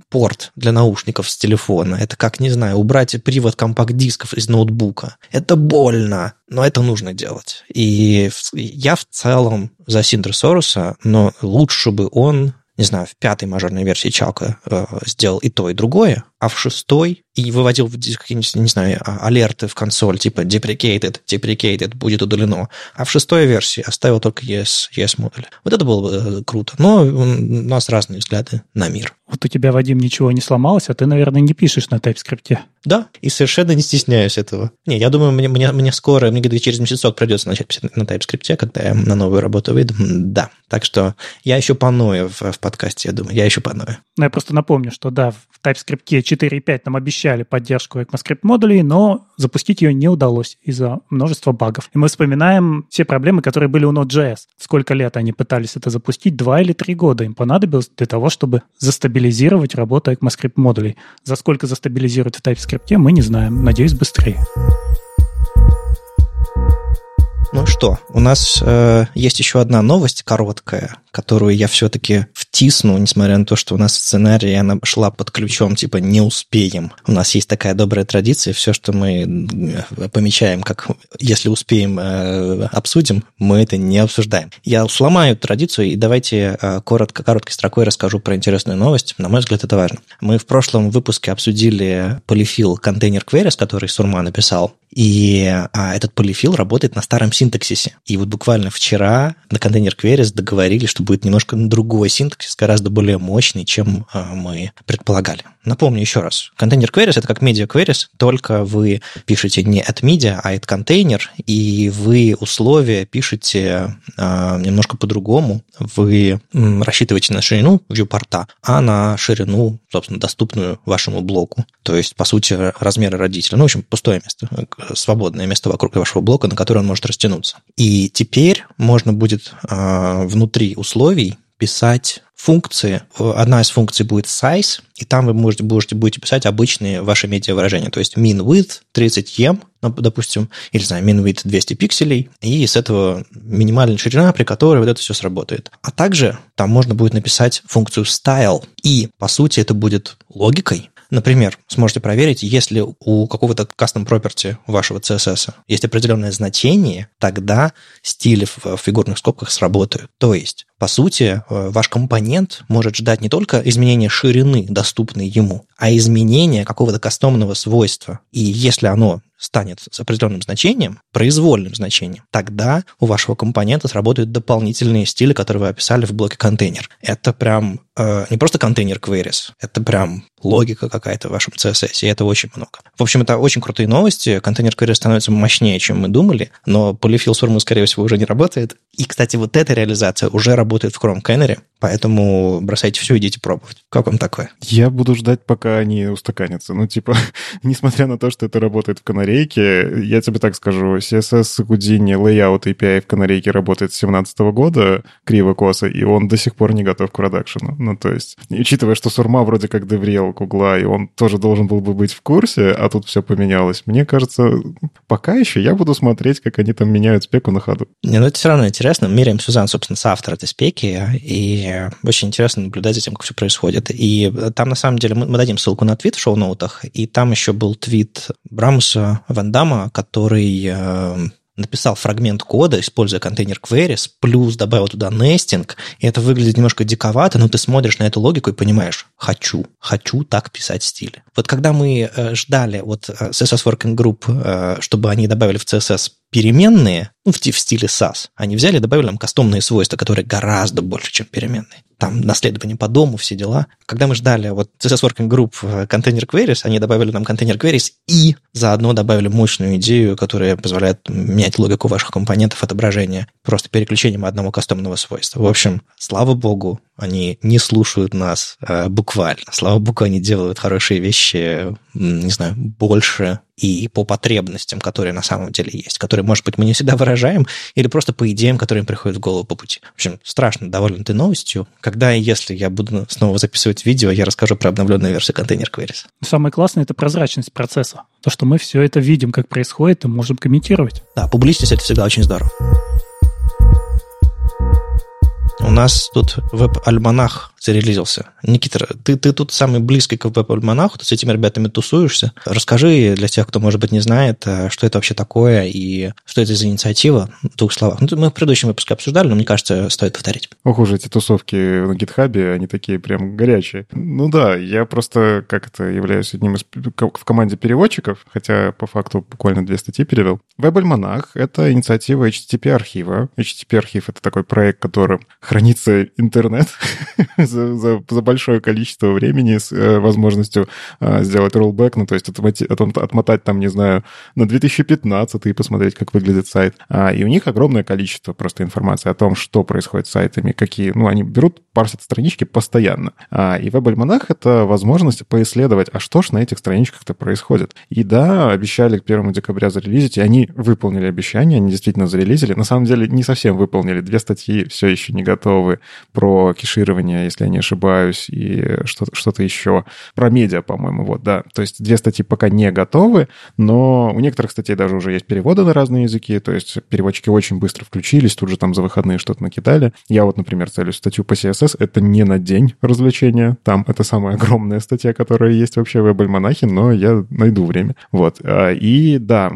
порт для наушников с телефона. Это как, не знаю, убрать привод компакт-дисков из ноутбука. Это больно, но это нужно делать. И я в целом за Синдер Соруса, но лучше бы он не знаю, в пятой мажорной версии Чалка э, сделал и то, и другое, а в шестой и выводил какие-нибудь, не знаю, а, алерты в консоль, типа deprecated, deprecated, будет удалено. А в шестой версии оставил только yes, yes модуль. Вот это было бы э, круто. Но у нас разные взгляды на мир. Вот у тебя, Вадим, ничего не сломалось, а ты, наверное, не пишешь на TypeScript. Да, и совершенно не стесняюсь этого. Не, я думаю, мне, мне, мне скоро, мне где-то через месяцок придется начать писать на TypeScript, когда я на новую работу выйду. Да, так что я еще паною в, в подкасте, я думаю, я еще паною. Ну, я просто напомню, что да, в TypeScript 4.5 нам обещали поддержку ECMAScript модулей, но запустить ее не удалось из-за множества багов. И мы вспоминаем все проблемы, которые были у Node.js. Сколько лет они пытались это запустить? Два или три года им понадобилось для того, чтобы застабилизировать работу ECMAScript модулей. За сколько застабилизировать в TypeScript, мы не знаем. Надеюсь, быстрее. Ну что, у нас э, есть еще одна новость короткая, которую я все-таки втисну, несмотря на то, что у нас в сценарии она шла под ключом, типа не успеем. У нас есть такая добрая традиция, все, что мы помечаем, как если успеем, э, обсудим, мы это не обсуждаем. Я сломаю традицию, и давайте э, коротко, короткой строкой расскажу про интересную новость. На мой взгляд, это важно. Мы в прошлом выпуске обсудили полифил контейнер queries, который Сурма написал, и а, этот полифил работает на старом синтаксисе. И вот буквально вчера на контейнер queries договорились, что будет немножко другой синтаксис, гораздо более мощный, чем а, мы предполагали. Напомню еще раз. Контейнер queries — это как media queries, только вы пишете не от media, а от контейнер, и вы условия пишете а, немножко по-другому. Вы рассчитываете на ширину viewport, а на ширину, собственно, доступную вашему блоку. То есть, по сути, размеры родителя. Ну, в общем, пустое место, свободное место вокруг вашего блока, на которое он может растянуться. И теперь можно будет а, внутри условий писать функции. Одна из функций будет size, и там вы можете, будете, будете писать обычные ваши медиа-выражения. То есть min width 30 em, допустим, или, знаю, min width 200 пикселей, и с этого минимальная ширина, при которой вот это все сработает. А также там можно будет написать функцию style, и, по сути, это будет логикой, Например, сможете проверить, если у какого-то custom property вашего CSS есть определенное значение, тогда стили в фигурных скобках сработают. То есть, по сути, э, ваш компонент может ждать не только изменения ширины, доступной ему, а изменения какого-то кастомного свойства. И если оно станет с определенным значением, произвольным значением, тогда у вашего компонента сработают дополнительные стили, которые вы описали в блоке контейнер. Это прям э, не просто контейнер queries, это прям логика какая-то в вашем CSS, и это очень много. В общем, это очень крутые новости. Контейнер queries становится мощнее, чем мы думали, но полифил с скорее всего, уже не работает. И, кстати, вот эта реализация уже работает в Chrome Canary, поэтому бросайте все, идите пробовать. Как вам такое? Я буду ждать, пока они устаканятся. Ну, типа, несмотря на то, что это работает в канарейке, я тебе так скажу, CSS Houdini Layout API в канарейке работает с 2017 года, криво-косо, и он до сих пор не готов к продакшену. Ну, то есть, учитывая, что Сурма вроде как деврел Гугла, и он тоже должен был бы быть в курсе, а тут все поменялось, мне кажется, пока еще я буду смотреть, как они там меняют спеку на ходу. Не, ну это все равно интересно интересно. Мириам Сюзан, собственно, соавтор этой спеки, и очень интересно наблюдать за тем, как все происходит. И там, на самом деле, мы, мы дадим ссылку на твит в шоу-ноутах, и там еще был твит Брамуса Вандама, который э, написал фрагмент кода, используя контейнер queries, плюс добавил туда нестинг, и это выглядит немножко диковато, но ты смотришь на эту логику и понимаешь, хочу, хочу так писать стиль. Вот когда мы э, ждали вот э, CSS Working Group, э, чтобы они добавили в CSS переменные, ну, в, в стиле SAS, они взяли добавили нам кастомные свойства, которые гораздо больше, чем переменные там наследование по дому, все дела. Когда мы ждали вот CSS Working Group контейнер queries, они добавили нам контейнер queries и заодно добавили мощную идею, которая позволяет менять логику ваших компонентов отображения просто переключением одного кастомного свойства. В общем, слава богу, они не слушают нас э, буквально. Слава богу, они делают хорошие вещи, не знаю, больше и по потребностям, которые на самом деле есть, которые, может быть, мы не всегда выражаем, или просто по идеям, которые им приходят в голову по пути. В общем, страшно доволен ты новостью. Когда и если я буду снова записывать видео, я расскажу про обновленную версию контейнер queries. Самое классное — это прозрачность процесса. То, что мы все это видим, как происходит, и можем комментировать. Да, публичность — это всегда очень здорово. У нас тут веб-альманах ты релизился. Никита, ты, ты тут самый близкий к веб-альманаху, ты с этими ребятами тусуешься. Расскажи для тех, кто, может быть, не знает, э, что это вообще такое и что это за инициатива в двух словах. Ну, мы в предыдущем выпуске обсуждали, но мне кажется, стоит повторить. Ох уж эти тусовки на гитхабе, они такие прям горячие. Ну да, я просто как это являюсь одним из в команде переводчиков, хотя по факту буквально две статьи перевел. Веб-альманах — это инициатива HTTP-архива. HTTP-архив — это такой проект, которым хранится интернет за, за, за большое количество времени с э, возможностью э, сделать rollback, ну, то есть отмотать, отмотать там, не знаю, на 2015 и посмотреть, как выглядит сайт. А, и у них огромное количество просто информации о том, что происходит с сайтами, какие... Ну, они берут, парсят странички постоянно. А, и веб-альманах — это возможность поисследовать, а что ж на этих страничках-то происходит. И да, обещали к 1 декабря зарелизить, и они выполнили обещание, они действительно зарелизили. На самом деле не совсем выполнили. Две статьи все еще не готовы про кеширование, если я не ошибаюсь, и что-то, еще. Про медиа, по-моему, вот, да. То есть две статьи пока не готовы, но у некоторых статей даже уже есть переводы на разные языки, то есть переводчики очень быстро включились, тут же там за выходные что-то накидали. Я вот, например, целюсь статью по CSS, это не на день развлечения, там это самая огромная статья, которая есть вообще в веб-альманахе, но я найду время. Вот. А, и да,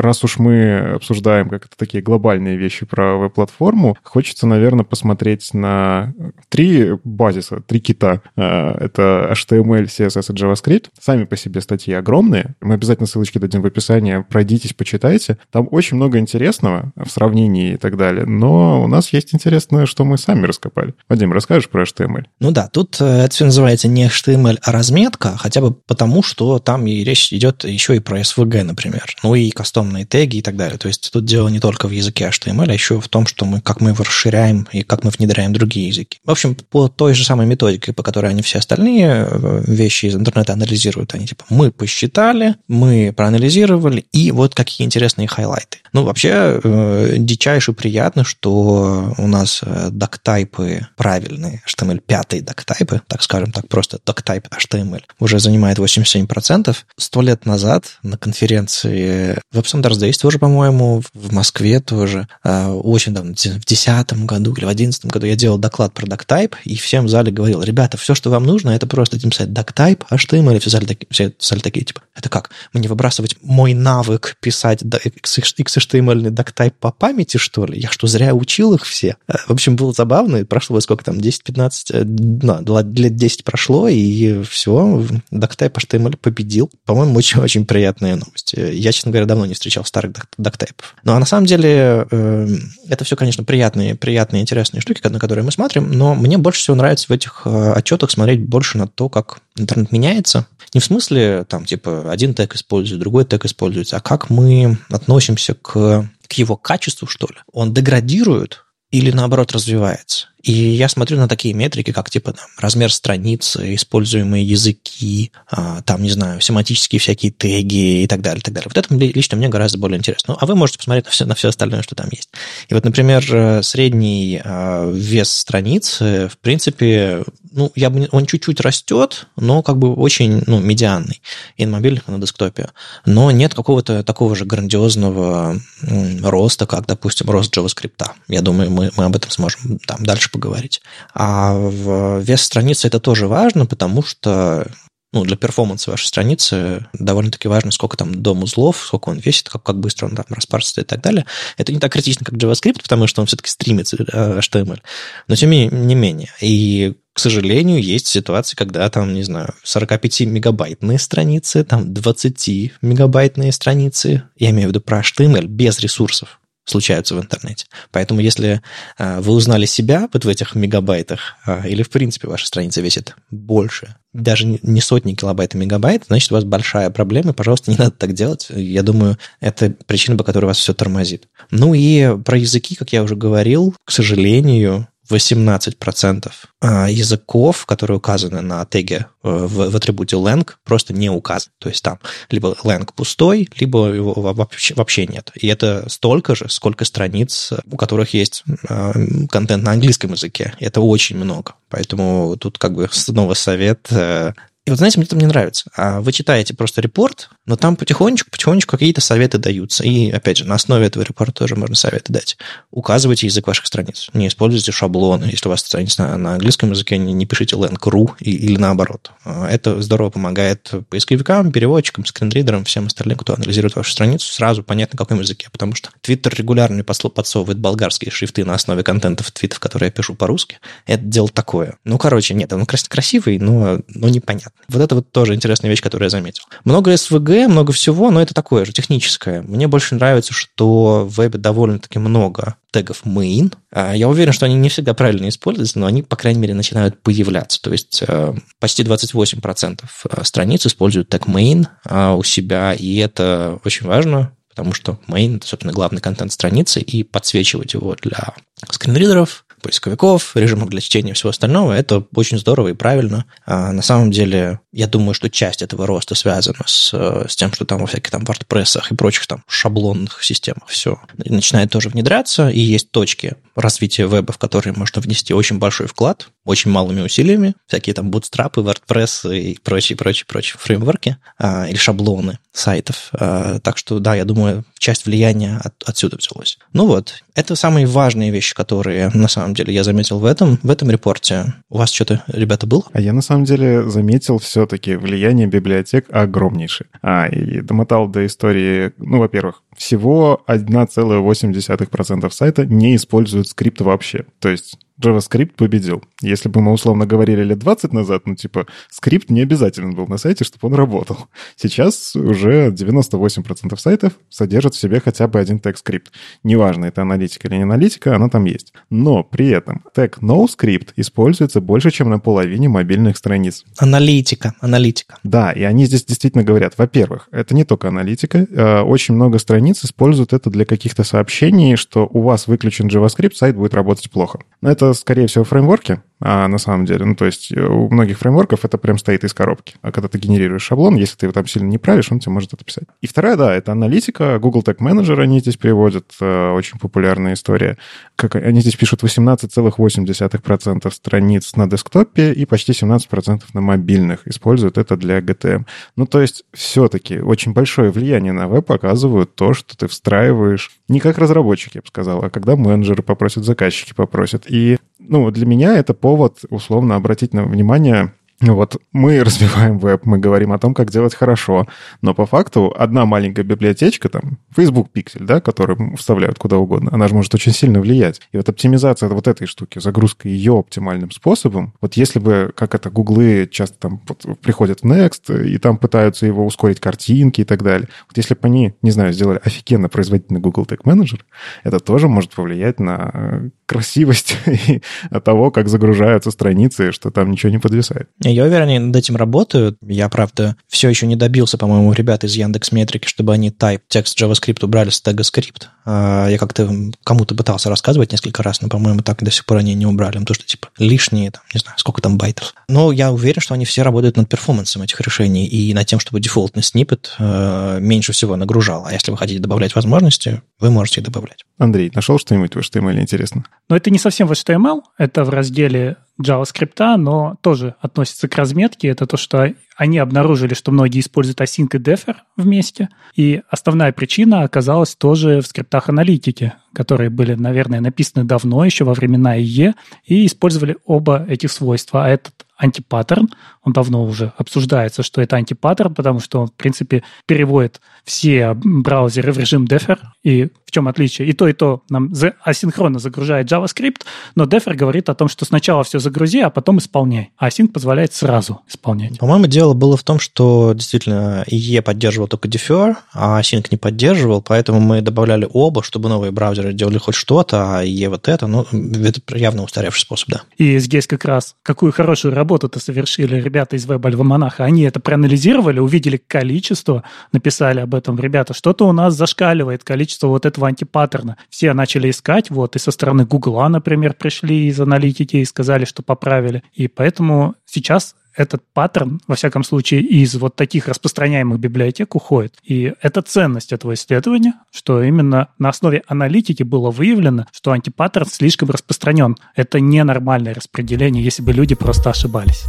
раз уж мы обсуждаем как это такие глобальные вещи про веб-платформу, хочется, наверное, посмотреть на три базиса, три кита. А, это HTML, CSS и JavaScript. Сами по себе статьи огромные. Мы обязательно ссылочки дадим в описании. Пройдитесь, почитайте. Там очень много интересного в сравнении и так далее. Но у нас есть интересное, что мы сами раскопали. Вадим, расскажешь про HTML? Ну да, тут э, это все называется не HTML, а разметка, хотя бы потому, что там и речь идет еще и про SVG, например. Ну и кастом кастомные теги и так далее. То есть тут дело не только в языке HTML, а еще в том, что мы, как мы его расширяем и как мы внедряем другие языки. В общем, по той же самой методике, по которой они все остальные э, вещи из интернета анализируют, они типа мы посчитали, мы проанализировали, и вот какие интересные хайлайты. Ну, вообще, э, дичайше приятно, что у нас э, доктайпы правильные, HTML 5 доктайпы, так скажем так, просто доктайп HTML, уже занимает 87%. Сто лет назад на конференции Web Standards Days тоже, по-моему, в Москве тоже, э, очень давно, в 2010 году или в 2011 году я делал доклад про доктайп, и всем в зале говорил, ребята, все, что вам нужно, это просто написать доктайп, HTML, и все зали, все зали такие, типа, это как? Мне выбрасывать мой навык писать XHTML доктайп по памяти, что ли? Я что, зря учил их все? Э, в общем, было забавно, прошло сколько там, 10-15, э, ну, лет 10 прошло, и все, доктайп HTML победил. По-моему, очень-очень приятная новость. Я, честно говоря, давно не встречал старых доктайпов. Ну, а на самом деле, э, это все, конечно, приятные, приятные, интересные штуки, на которые мы смотрим, но мне больше всего нравится в этих отчетах смотреть больше на то, как интернет меняется. Не в смысле, там, типа, один тег используется, другой тег используется, а как мы относимся к, к его качеству, что ли. Он деградирует или, наоборот, развивается. И я смотрю на такие метрики, как типа там, размер страницы, используемые языки, а, там, не знаю, семантические всякие теги и так далее, и так далее. Вот это лично мне гораздо более интересно. Ну, а вы можете посмотреть на все, на все остальное, что там есть. И вот, например, э, средний а, вес страницы, в принципе, ну, я бы, он чуть-чуть растет, но как бы очень, ну, медианный и на мобильных, и на десктопе. Но нет какого-то такого же грандиозного роста, как, допустим, рост JavaScript. Я думаю, мы, мы об этом сможем там дальше поговорить. А в вес страницы это тоже важно, потому что ну, для перформанса вашей страницы довольно-таки важно, сколько там дом узлов, сколько он весит, как, как быстро он там распарсится и так далее. Это не так критично, как JavaScript, потому что он все-таки стримится э, HTML. Но тем не менее. И к сожалению, есть ситуации, когда там, не знаю, 45-мегабайтные страницы, там 20-мегабайтные страницы, я имею в виду про HTML, без ресурсов случаются в интернете. Поэтому если а, вы узнали себя вот в этих мегабайтах, а, или в принципе ваша страница весит больше, даже не сотни килобайт, а мегабайт, значит, у вас большая проблема, пожалуйста, не надо так делать. Я думаю, это причина, по которой вас все тормозит. Ну и про языки, как я уже говорил, к сожалению, 18% а, языков, которые указаны на теге э, в, в атрибуте lang, просто не указаны. То есть там либо lang пустой, либо его вообще, вообще нет. И это столько же, сколько страниц, у которых есть а, контент на английском языке. Это очень много. Поэтому тут как бы снова совет э, Вот знаете, мне там не нравится. А вы читаете просто репорт, но там потихонечку, потихонечку какие-то советы даются. И, опять же, на основе этого репорта тоже можно советы дать. Указывайте язык ваших страниц. Не используйте шаблоны. Если у вас страница на, английском языке, не, не пишите lang.ru или наоборот. А, это здорово помогает поисковикам, переводчикам, скринридерам, всем остальным, кто анализирует вашу страницу, сразу понятно, на каком языке. Потому что Twitter регулярно подсовывает болгарские шрифты на основе контентов твитов, которые я пишу по-русски. Это дело такое. Ну, короче, нет, он красивый, но, но непонятный. Вот это вот тоже интересная вещь, которую я заметил. Много SVG, много всего, но это такое же, техническое. Мне больше нравится, что в вебе довольно-таки много тегов main. А, я уверен, что они не всегда правильно используются, но они, по крайней мере, начинают появляться. То есть э, почти 28% э, страниц используют тег main а, у себя, и это очень важно, потому что main – это, собственно, главный контент страницы, и подсвечивать его для скринридеров, поисковиков, режимов для чтения и всего остального, это очень здорово и правильно. А на самом деле, я думаю, что часть этого роста связана с, с тем, что там во всяких там WordPress и прочих там шаблонных системах все начинает тоже внедряться, и есть точки развития веба, в которые можно внести очень большой вклад, очень малыми усилиями, всякие там бутстрапы, WordPress и прочие, прочие, прочие фреймворки а, или шаблоны сайтов. А, так что, да, я думаю, часть влияния от, отсюда взялась. Ну вот, это самые важные вещи, которые на самом деле я заметил в этом, в этом репорте. У вас что-то, ребята, было? А я на самом деле заметил все-таки влияние библиотек огромнейшее. А, и домотал до истории, ну, во-первых, всего 1,8% сайта не используют скрипт вообще. То есть JavaScript победил. Если бы мы условно говорили лет 20 назад, ну, типа, скрипт не обязателен был на сайте, чтобы он работал. Сейчас уже 98% сайтов содержат в себе хотя бы один тег-скрипт. Неважно, это аналитика или не аналитика, она там есть. Но при этом тег NoScript используется больше, чем на половине мобильных страниц. Аналитика, аналитика. Да, и они здесь действительно говорят, во-первых, это не только аналитика, э, очень много страниц используют это для каких-то сообщений, что у вас выключен JavaScript, сайт будет работать плохо. Но это скорее всего, фреймворки, а на самом деле. Ну, то есть э, у многих фреймворков это прям стоит из коробки. А когда ты генерируешь шаблон, если ты его там сильно не правишь, он тебе может это писать. И вторая, да, это аналитика. Google Tag Manager они здесь приводят. Э, очень популярная история. Как они здесь пишут 18,8% страниц на десктопе и почти 17% на мобильных. Используют это для GTM. Ну, то есть все-таки очень большое влияние на веб показывают то, что ты встраиваешь не как разработчик, я бы сказал, а когда менеджеры попросят, заказчики попросят. И ну, для меня это повод, условно, обратить на внимание вот мы развиваем веб, мы говорим о том, как делать хорошо, но по факту одна маленькая библиотечка, там, Facebook Pixel, да, которую вставляют куда угодно, она же может очень сильно влиять. И вот оптимизация вот этой штуки, загрузка ее оптимальным способом, вот если бы, как это, гуглы часто там приходят в Next, и там пытаются его ускорить картинки и так далее, вот если бы они, не знаю, сделали офигенно производительный Google Tag Manager, это тоже может повлиять на э, красивость того, как загружаются страницы, что там ничего не подвисает. Я уверен, они над этим работают. Я, правда, все еще не добился, по-моему, ребят из Яндекс Метрики, чтобы они type текст JavaScript убрали с тега скрипт. Я как-то кому-то пытался рассказывать несколько раз, но, по-моему, так до сих пор они не убрали. Ну, то, что, типа, лишние, там, не знаю, сколько там байтов. Но я уверен, что они все работают над перформансом этих решений и над тем, чтобы дефолтный снипет э, меньше всего нагружал. А если вы хотите добавлять возможности, вы можете добавлять. Андрей, нашел что-нибудь в HTML интересно? Но это не совсем в HTML, это в разделе JavaScript, но тоже относится к разметке. Это то, что они обнаружили, что многие используют async и defer вместе. И основная причина оказалась тоже в скриптах аналитики, которые были, наверное, написаны давно, еще во времена IE, и использовали оба этих свойства. А этот антипаттерн. Он давно уже обсуждается, что это антипаттерн, потому что он, в принципе, переводит все браузеры в режим defer. И в чем отличие? И то, и то нам асинхронно загружает JavaScript, но defer говорит о том, что сначала все загрузи, а потом исполняй. А async позволяет сразу исполнять. По-моему, дело было в том, что действительно IE поддерживал только defer, а async не поддерживал, поэтому мы добавляли оба, чтобы новые браузеры делали хоть что-то, а IE вот это. Ну, это явно устаревший способ, да. И здесь как раз какую хорошую работу работу-то совершили ребята из веб-альвамонаха. Они это проанализировали, увидели количество, написали об этом. Ребята, что-то у нас зашкаливает количество вот этого антипаттерна. Все начали искать, вот, и со стороны Гугла, например, пришли из аналитики и сказали, что поправили. И поэтому сейчас этот паттерн, во всяком случае, из вот таких распространяемых библиотек уходит. И это ценность этого исследования, что именно на основе аналитики было выявлено, что антипаттерн слишком распространен. Это ненормальное распределение, если бы люди просто ошибались.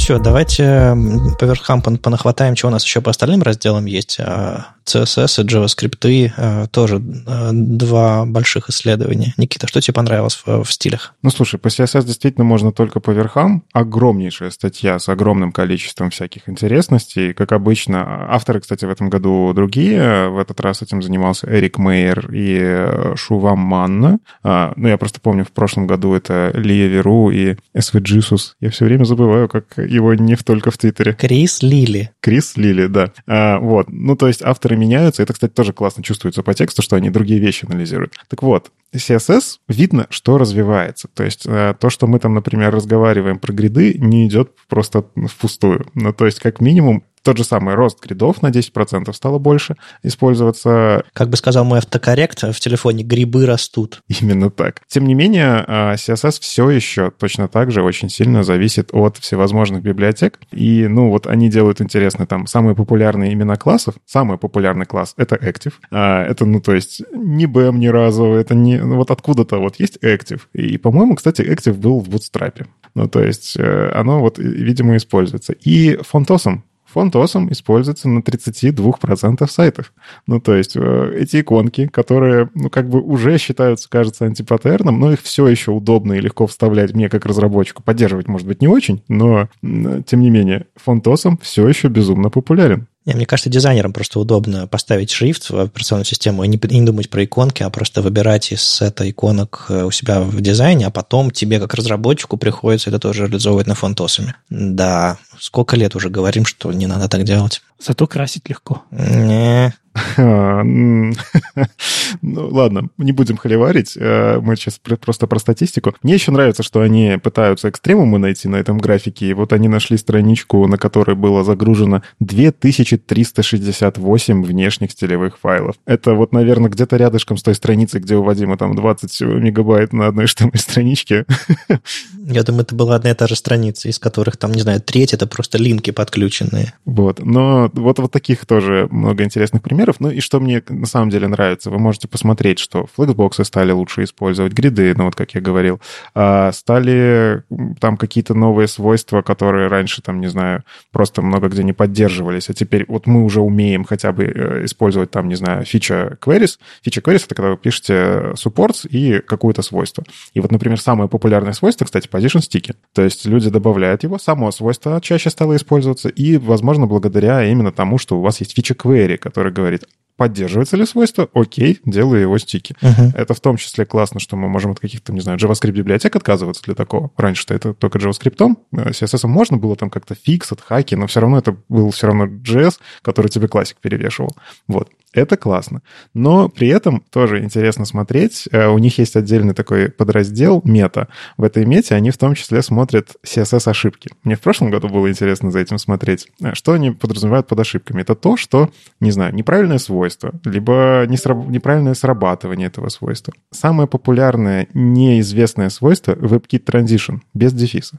Что, давайте по верхам понахватаем, что у нас еще по остальным разделам есть. А, CSS и JavaScript а, тоже а, два больших исследования. Никита, что тебе понравилось в, в стилях? Ну, слушай, по CSS действительно можно только по верхам. Огромнейшая статья с огромным количеством всяких интересностей. Как обычно, авторы, кстати, в этом году другие. В этот раз этим занимался Эрик Мейер и Шувам Манна. Ну, я просто помню, в прошлом году это Лия Веру и SV Jesus. Я все время забываю, как его не только в Твиттере. Крис Лили. Крис Лили, да. А, вот. Ну, то есть авторы меняются. Это, кстати, тоже классно чувствуется по тексту, что они другие вещи анализируют. Так вот, CSS видно, что развивается. То есть э, то, что мы там, например, разговариваем про гриды, не идет просто впустую. Ну, то есть как минимум тот же самый рост гридов на 10% стало больше использоваться. Как бы сказал мой автокоррект в телефоне, грибы растут. Именно так. Тем не менее, CSS все еще точно так же очень сильно зависит от всевозможных библиотек. И, ну, вот они делают интересно там самые популярные имена классов. Самый популярный класс — это Active. А, это, ну, то есть не BEM ни разу, это не... Ну, вот откуда-то вот есть Active. И, по-моему, кстати, Active был в Bootstrap. Ну, то есть э, оно вот, видимо, используется. И фонтосом Фонд OSM используется на 32% сайтов. Ну, то есть э, эти иконки, которые, ну, как бы уже считаются, кажется, антипаттерном, но их все еще удобно и легко вставлять мне как разработчику. Поддерживать, может быть, не очень, но, тем не менее, фонд OSM все еще безумно популярен. Не, мне кажется, дизайнерам просто удобно поставить шрифт в операционную систему и не, не думать про иконки, а просто выбирать из сета иконок э, у себя в дизайне, а потом тебе, как разработчику, приходится это тоже реализовывать на фонтосами. Да, сколько лет уже говорим, что не надо так делать. Зато красить легко. Не, Ну, ладно, не будем холиварить. Э, мы сейчас просто про статистику. Мне еще нравится, что они пытаются экстремумы найти на этом графике. И вот они нашли страничку, на которой было загружено 2368 внешних стилевых файлов. Это вот, наверное, где-то рядышком с той страницей, где у Вадима там 20 мегабайт на одной HTML страничке. Я думаю, это была одна и та же страница, из которых там, не знаю, треть — это просто линки подключенные. Вот. Но вот, вот таких тоже много интересных примеров примеров. Ну и что мне на самом деле нравится, вы можете посмотреть, что флексбоксы стали лучше использовать, гриды, ну вот как я говорил, а, стали там какие-то новые свойства, которые раньше там, не знаю, просто много где не поддерживались, а теперь вот мы уже умеем хотя бы э, использовать там, не знаю, фича queries. Фича queries — это когда вы пишете supports и какое-то свойство. И вот, например, самое популярное свойство, кстати, position sticky. То есть люди добавляют его, само свойство чаще стало использоваться, и, возможно, благодаря именно тому, что у вас есть фича query, который говорит, говорит, поддерживается ли свойство, окей, делаю его стики. Uh-huh. Это в том числе классно, что мы можем от каких-то, не знаю, JavaScript библиотек отказываться для такого. Раньше-то это только JavaScript, CSS можно было там как-то фикс от хаки, но все равно это был все равно JS, который тебе классик перевешивал. Вот. Это классно. Но при этом тоже интересно смотреть. Э, у них есть отдельный такой подраздел мета. В этой мете они в том числе смотрят CSS-ошибки. Мне в прошлом году было интересно за этим смотреть. Э, что они подразумевают под ошибками? Это то, что, не знаю, неправильное свойство, либо неправильное срабатывание этого свойства. Самое популярное неизвестное свойство — WebKit Transition без дефиса.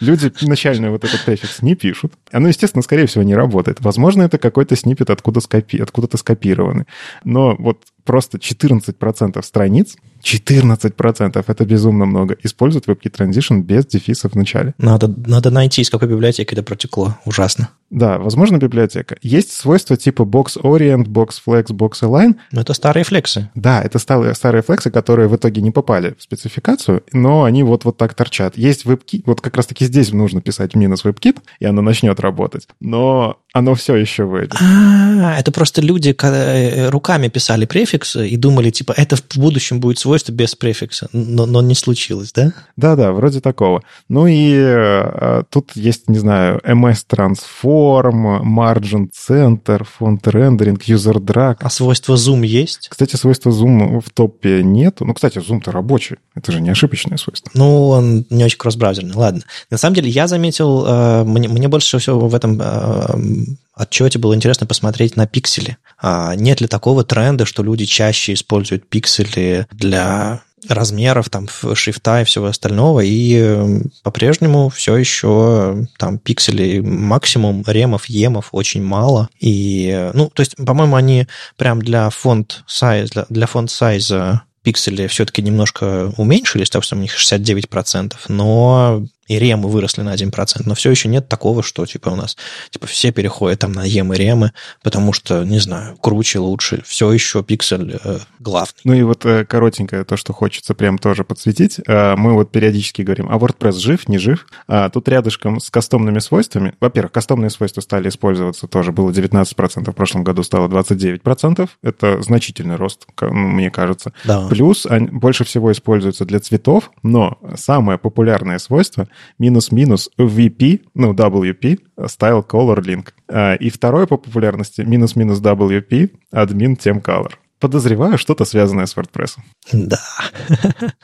Люди начальный вот этот префикс не пишут. Оно, естественно, скорее всего, не работает. Возможно, это какой-то снипет откуда скопи... откуда-то скопированный. Но вот просто 14% страниц, 14% это безумно много, используют WebKit Transition без дефиса в начале. Надо, надо найти, из какой библиотеки это протекло. Ужасно. Да, возможно, библиотека. Есть свойства типа Box Orient, Box Flex, Box Align. Но это старые флексы. Да, это старые, старые флексы, которые в итоге не попали в спецификацию, но они вот, вот так торчат. Есть WebKit, вот как раз-таки здесь нужно писать минус WebKit, и оно начнет работать. Но оно все еще выйдет. А, это просто люди э, руками писали префикс и думали, типа, это в будущем будет свойство без префикса, но, но не случилось, да? Да-да, вроде такого. Ну и э, тут есть, не знаю, MS Transform, Margin Center, Font Rendering, User Drag. А свойство Zoom есть? Кстати, свойства Zoom в топе нет. Ну, кстати, Zoom-то рабочий. Это же не ошибочное свойство. Ну, он не очень кросс-браузерный. Ладно. На самом деле, я заметил, э, мне, мне больше всего в этом э, отчете было интересно посмотреть на пиксели. А нет ли такого тренда, что люди чаще используют пиксели для размеров, там, шрифта и всего остального, и э, по-прежнему все еще там пикселей максимум, ремов, емов очень мало. И, э, ну, то есть, по-моему, они прям для фонд сайз, для, для фонд сайза пиксели все-таки немножко уменьшились, что у них 69%, но и ремы выросли на 1%, но все еще нет такого, что типа у нас типа все переходят там на ем и ремы, потому что, не знаю, круче, лучше. Все еще пиксель э, главный. Ну и вот э, коротенькое то, что хочется прям тоже подсветить. Э, мы вот периодически говорим, а WordPress жив, не жив? А тут рядышком с кастомными свойствами. Во-первых, кастомные свойства стали использоваться тоже. Было 19%, в прошлом году стало 29%. Это значительный рост, ну, мне кажется. Да. Плюс они больше всего используются для цветов, но самое популярное свойство минус-минус VP, ну, WP, Style Color Link. А, и второе по популярности минус-минус WP, админ тем color. Подозреваю, что-то связанное с WordPress. Да.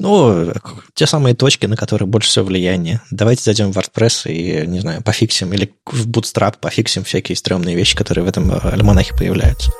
Ну, те самые точки, на которые больше всего влияние. Давайте зайдем в WordPress и, не знаю, пофиксим, или в Bootstrap пофиксим всякие стрёмные вещи, которые в этом альманахе появляются.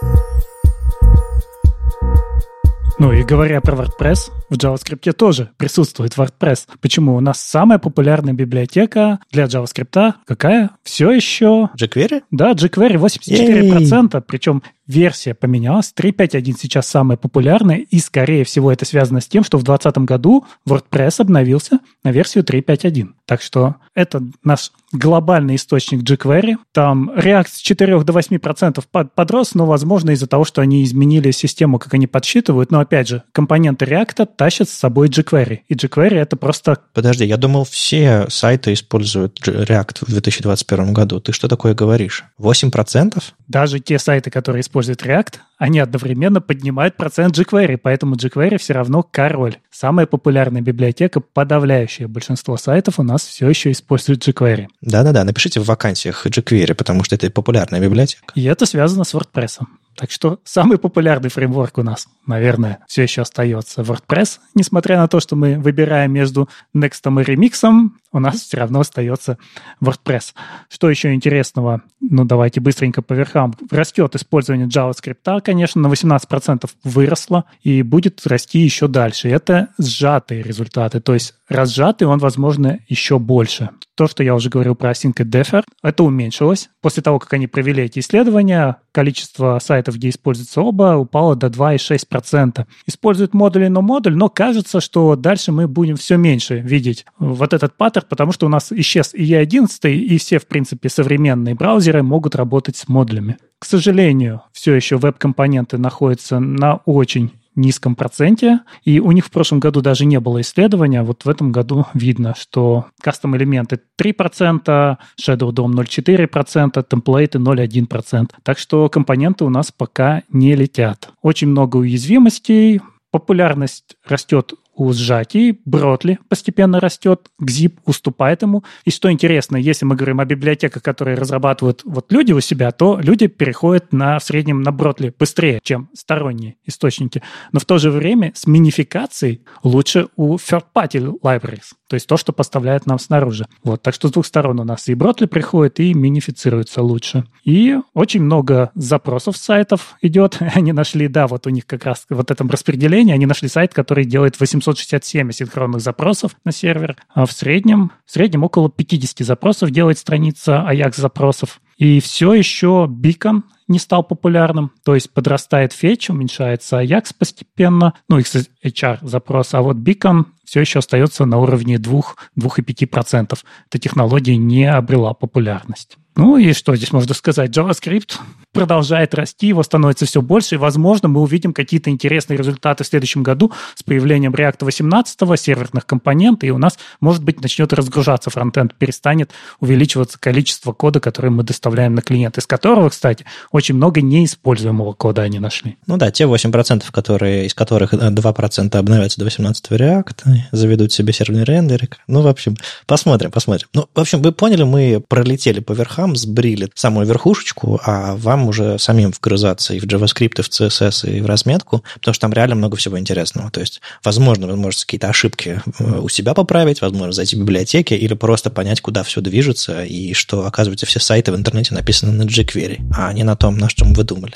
Ну и говоря про WordPress, в JavaScript тоже присутствует WordPress. Почему? У нас самая популярная библиотека для JavaScript какая? Все еще... jQuery? Да, jQuery 84%, причем версия поменялась. 3.5.1 сейчас самая популярная, и, скорее всего, это связано с тем, что в 2020 году WordPress обновился на версию 3.5.1. Так что это наш глобальный источник jQuery. Там React с 4 до 8% подрос, но, возможно, из-за того, что они изменили систему, как они подсчитывают. Но, опять же, компоненты React тащат с собой jQuery. И jQuery — это просто... Подожди, я думал, все сайты используют React в 2021 году. Ты что такое говоришь? 8%? Даже те сайты, которые используют React, они одновременно поднимают процент jQuery, поэтому jQuery все равно король. Самая популярная библиотека, подавляющее большинство сайтов у нас все еще используют jQuery. Да-да-да, напишите в вакансиях jQuery, потому что это популярная библиотека. И это связано с WordPress. Так что самый популярный фреймворк у нас, наверное, все еще остается WordPress. Несмотря на то, что мы выбираем между Next и Remix, у нас все равно остается WordPress. Что еще интересного? Ну, давайте быстренько по верхам. Растет использование JavaScript, конечно, на 18% выросло и будет расти еще дальше. Это сжатые результаты, то есть разжатый он, возможно, еще больше. То, что я уже говорил про Async и Defer, это уменьшилось. После того, как они провели эти исследования, количество сайтов, где используются оба, упало до 2,6%. Используют модули, но модуль, но кажется, что дальше мы будем все меньше видеть вот этот паттерн, потому что у нас исчез и E11, и все, в принципе, современные браузеры могут работать с модулями. К сожалению, все еще веб-компоненты находятся на очень низком проценте, и у них в прошлом году даже не было исследования, вот в этом году видно, что кастом-элементы 3%, Shadow DOM 0,4%, темплейты 0,1%. Так что компоненты у нас пока не летят. Очень много уязвимостей, популярность растет у сжатий, Бротли постепенно растет, Gzip уступает ему. И что интересно, если мы говорим о библиотеках, которые разрабатывают вот люди у себя, то люди переходят на, в среднем на Бротли быстрее, чем сторонние источники. Но в то же время с минификацией лучше у third-party libraries, то есть то, что поставляет нам снаружи. Вот, так что с двух сторон у нас и Бротли приходит, и минифицируется лучше. И очень много запросов сайтов идет. Они нашли, да, вот у них как раз вот этом распределении, они нашли сайт, который делает 800 767 асинхронных запросов на сервер, а в среднем, в среднем около 50 запросов делает страница Ajax запросов. И все еще Beacon не стал популярным, то есть подрастает фетч, уменьшается Ajax постепенно, ну, XHR запрос, а вот Beacon все еще остается на уровне 2-2,5%. Эта технология не обрела популярность. Ну и что здесь можно сказать? JavaScript продолжает расти, его становится все больше, и, возможно, мы увидим какие-то интересные результаты в следующем году с появлением React 18, серверных компонентов, и у нас, может быть, начнет разгружаться фронтенд, перестанет увеличиваться количество кода, который мы доставляем на клиент, из которого, кстати, очень много неиспользуемого кода они нашли. Ну да, те 8%, которые, из которых 2% обновятся до 18 React, заведут себе серверный рендерик. Ну, в общем, посмотрим, посмотрим. Ну, в общем, вы поняли, мы пролетели по верхам, сбрили самую верхушечку, а вам уже самим вгрызаться и в JavaScript, и в CSS, и в разметку, потому что там реально много всего интересного. То есть, возможно, вы можете какие-то ошибки э, у себя поправить, возможно, зайти в библиотеки или просто понять, куда все движется, и что, оказывается, все сайты в интернете написаны на jQuery, а не на том, на чем вы думали.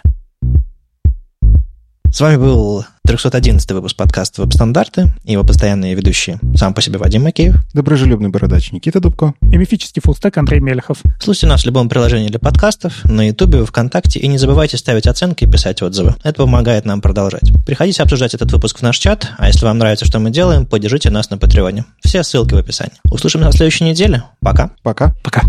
С вами был 311 выпуск подкаста «Веб-стандарты» и его постоянные ведущие. Сам по себе Вадим Макеев. Доброжелюбный бородач Никита Дубко. И мифический фуллстек Андрей Мелехов. Слушайте нас в любом приложении для подкастов, на Ютубе, ВКонтакте, и не забывайте ставить оценки и писать отзывы. Это помогает нам продолжать. Приходите обсуждать этот выпуск в наш чат, а если вам нравится, что мы делаем, поддержите нас на Патреоне. Все ссылки в описании. Услышимся на следующей неделе. Пока. Пока. Пока.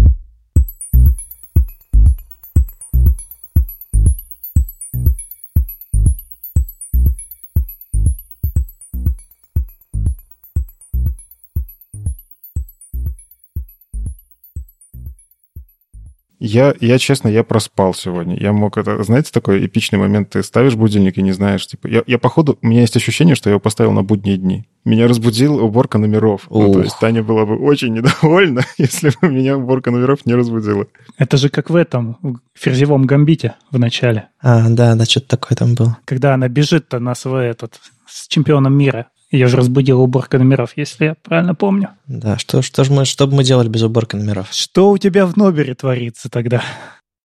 Я, я, честно, я проспал сегодня. Я мог это... Знаете, такой эпичный момент, ты ставишь будильник и не знаешь, типа... Я, я походу... У меня есть ощущение, что я его поставил на будние дни. Меня разбудил уборка номеров. Ну, то есть Таня была бы очень недовольна, если бы меня уборка номеров не разбудила. Это же как в этом, в ферзевом гамбите в начале. А, да, да, что-то такое там было. Когда она бежит-то на свой этот с чемпионом мира. Ее же разбудила уборка номеров, если я правильно помню. Да, что, что, ж мы, что бы мы делали без уборки номеров? Что у тебя в номере творится тогда?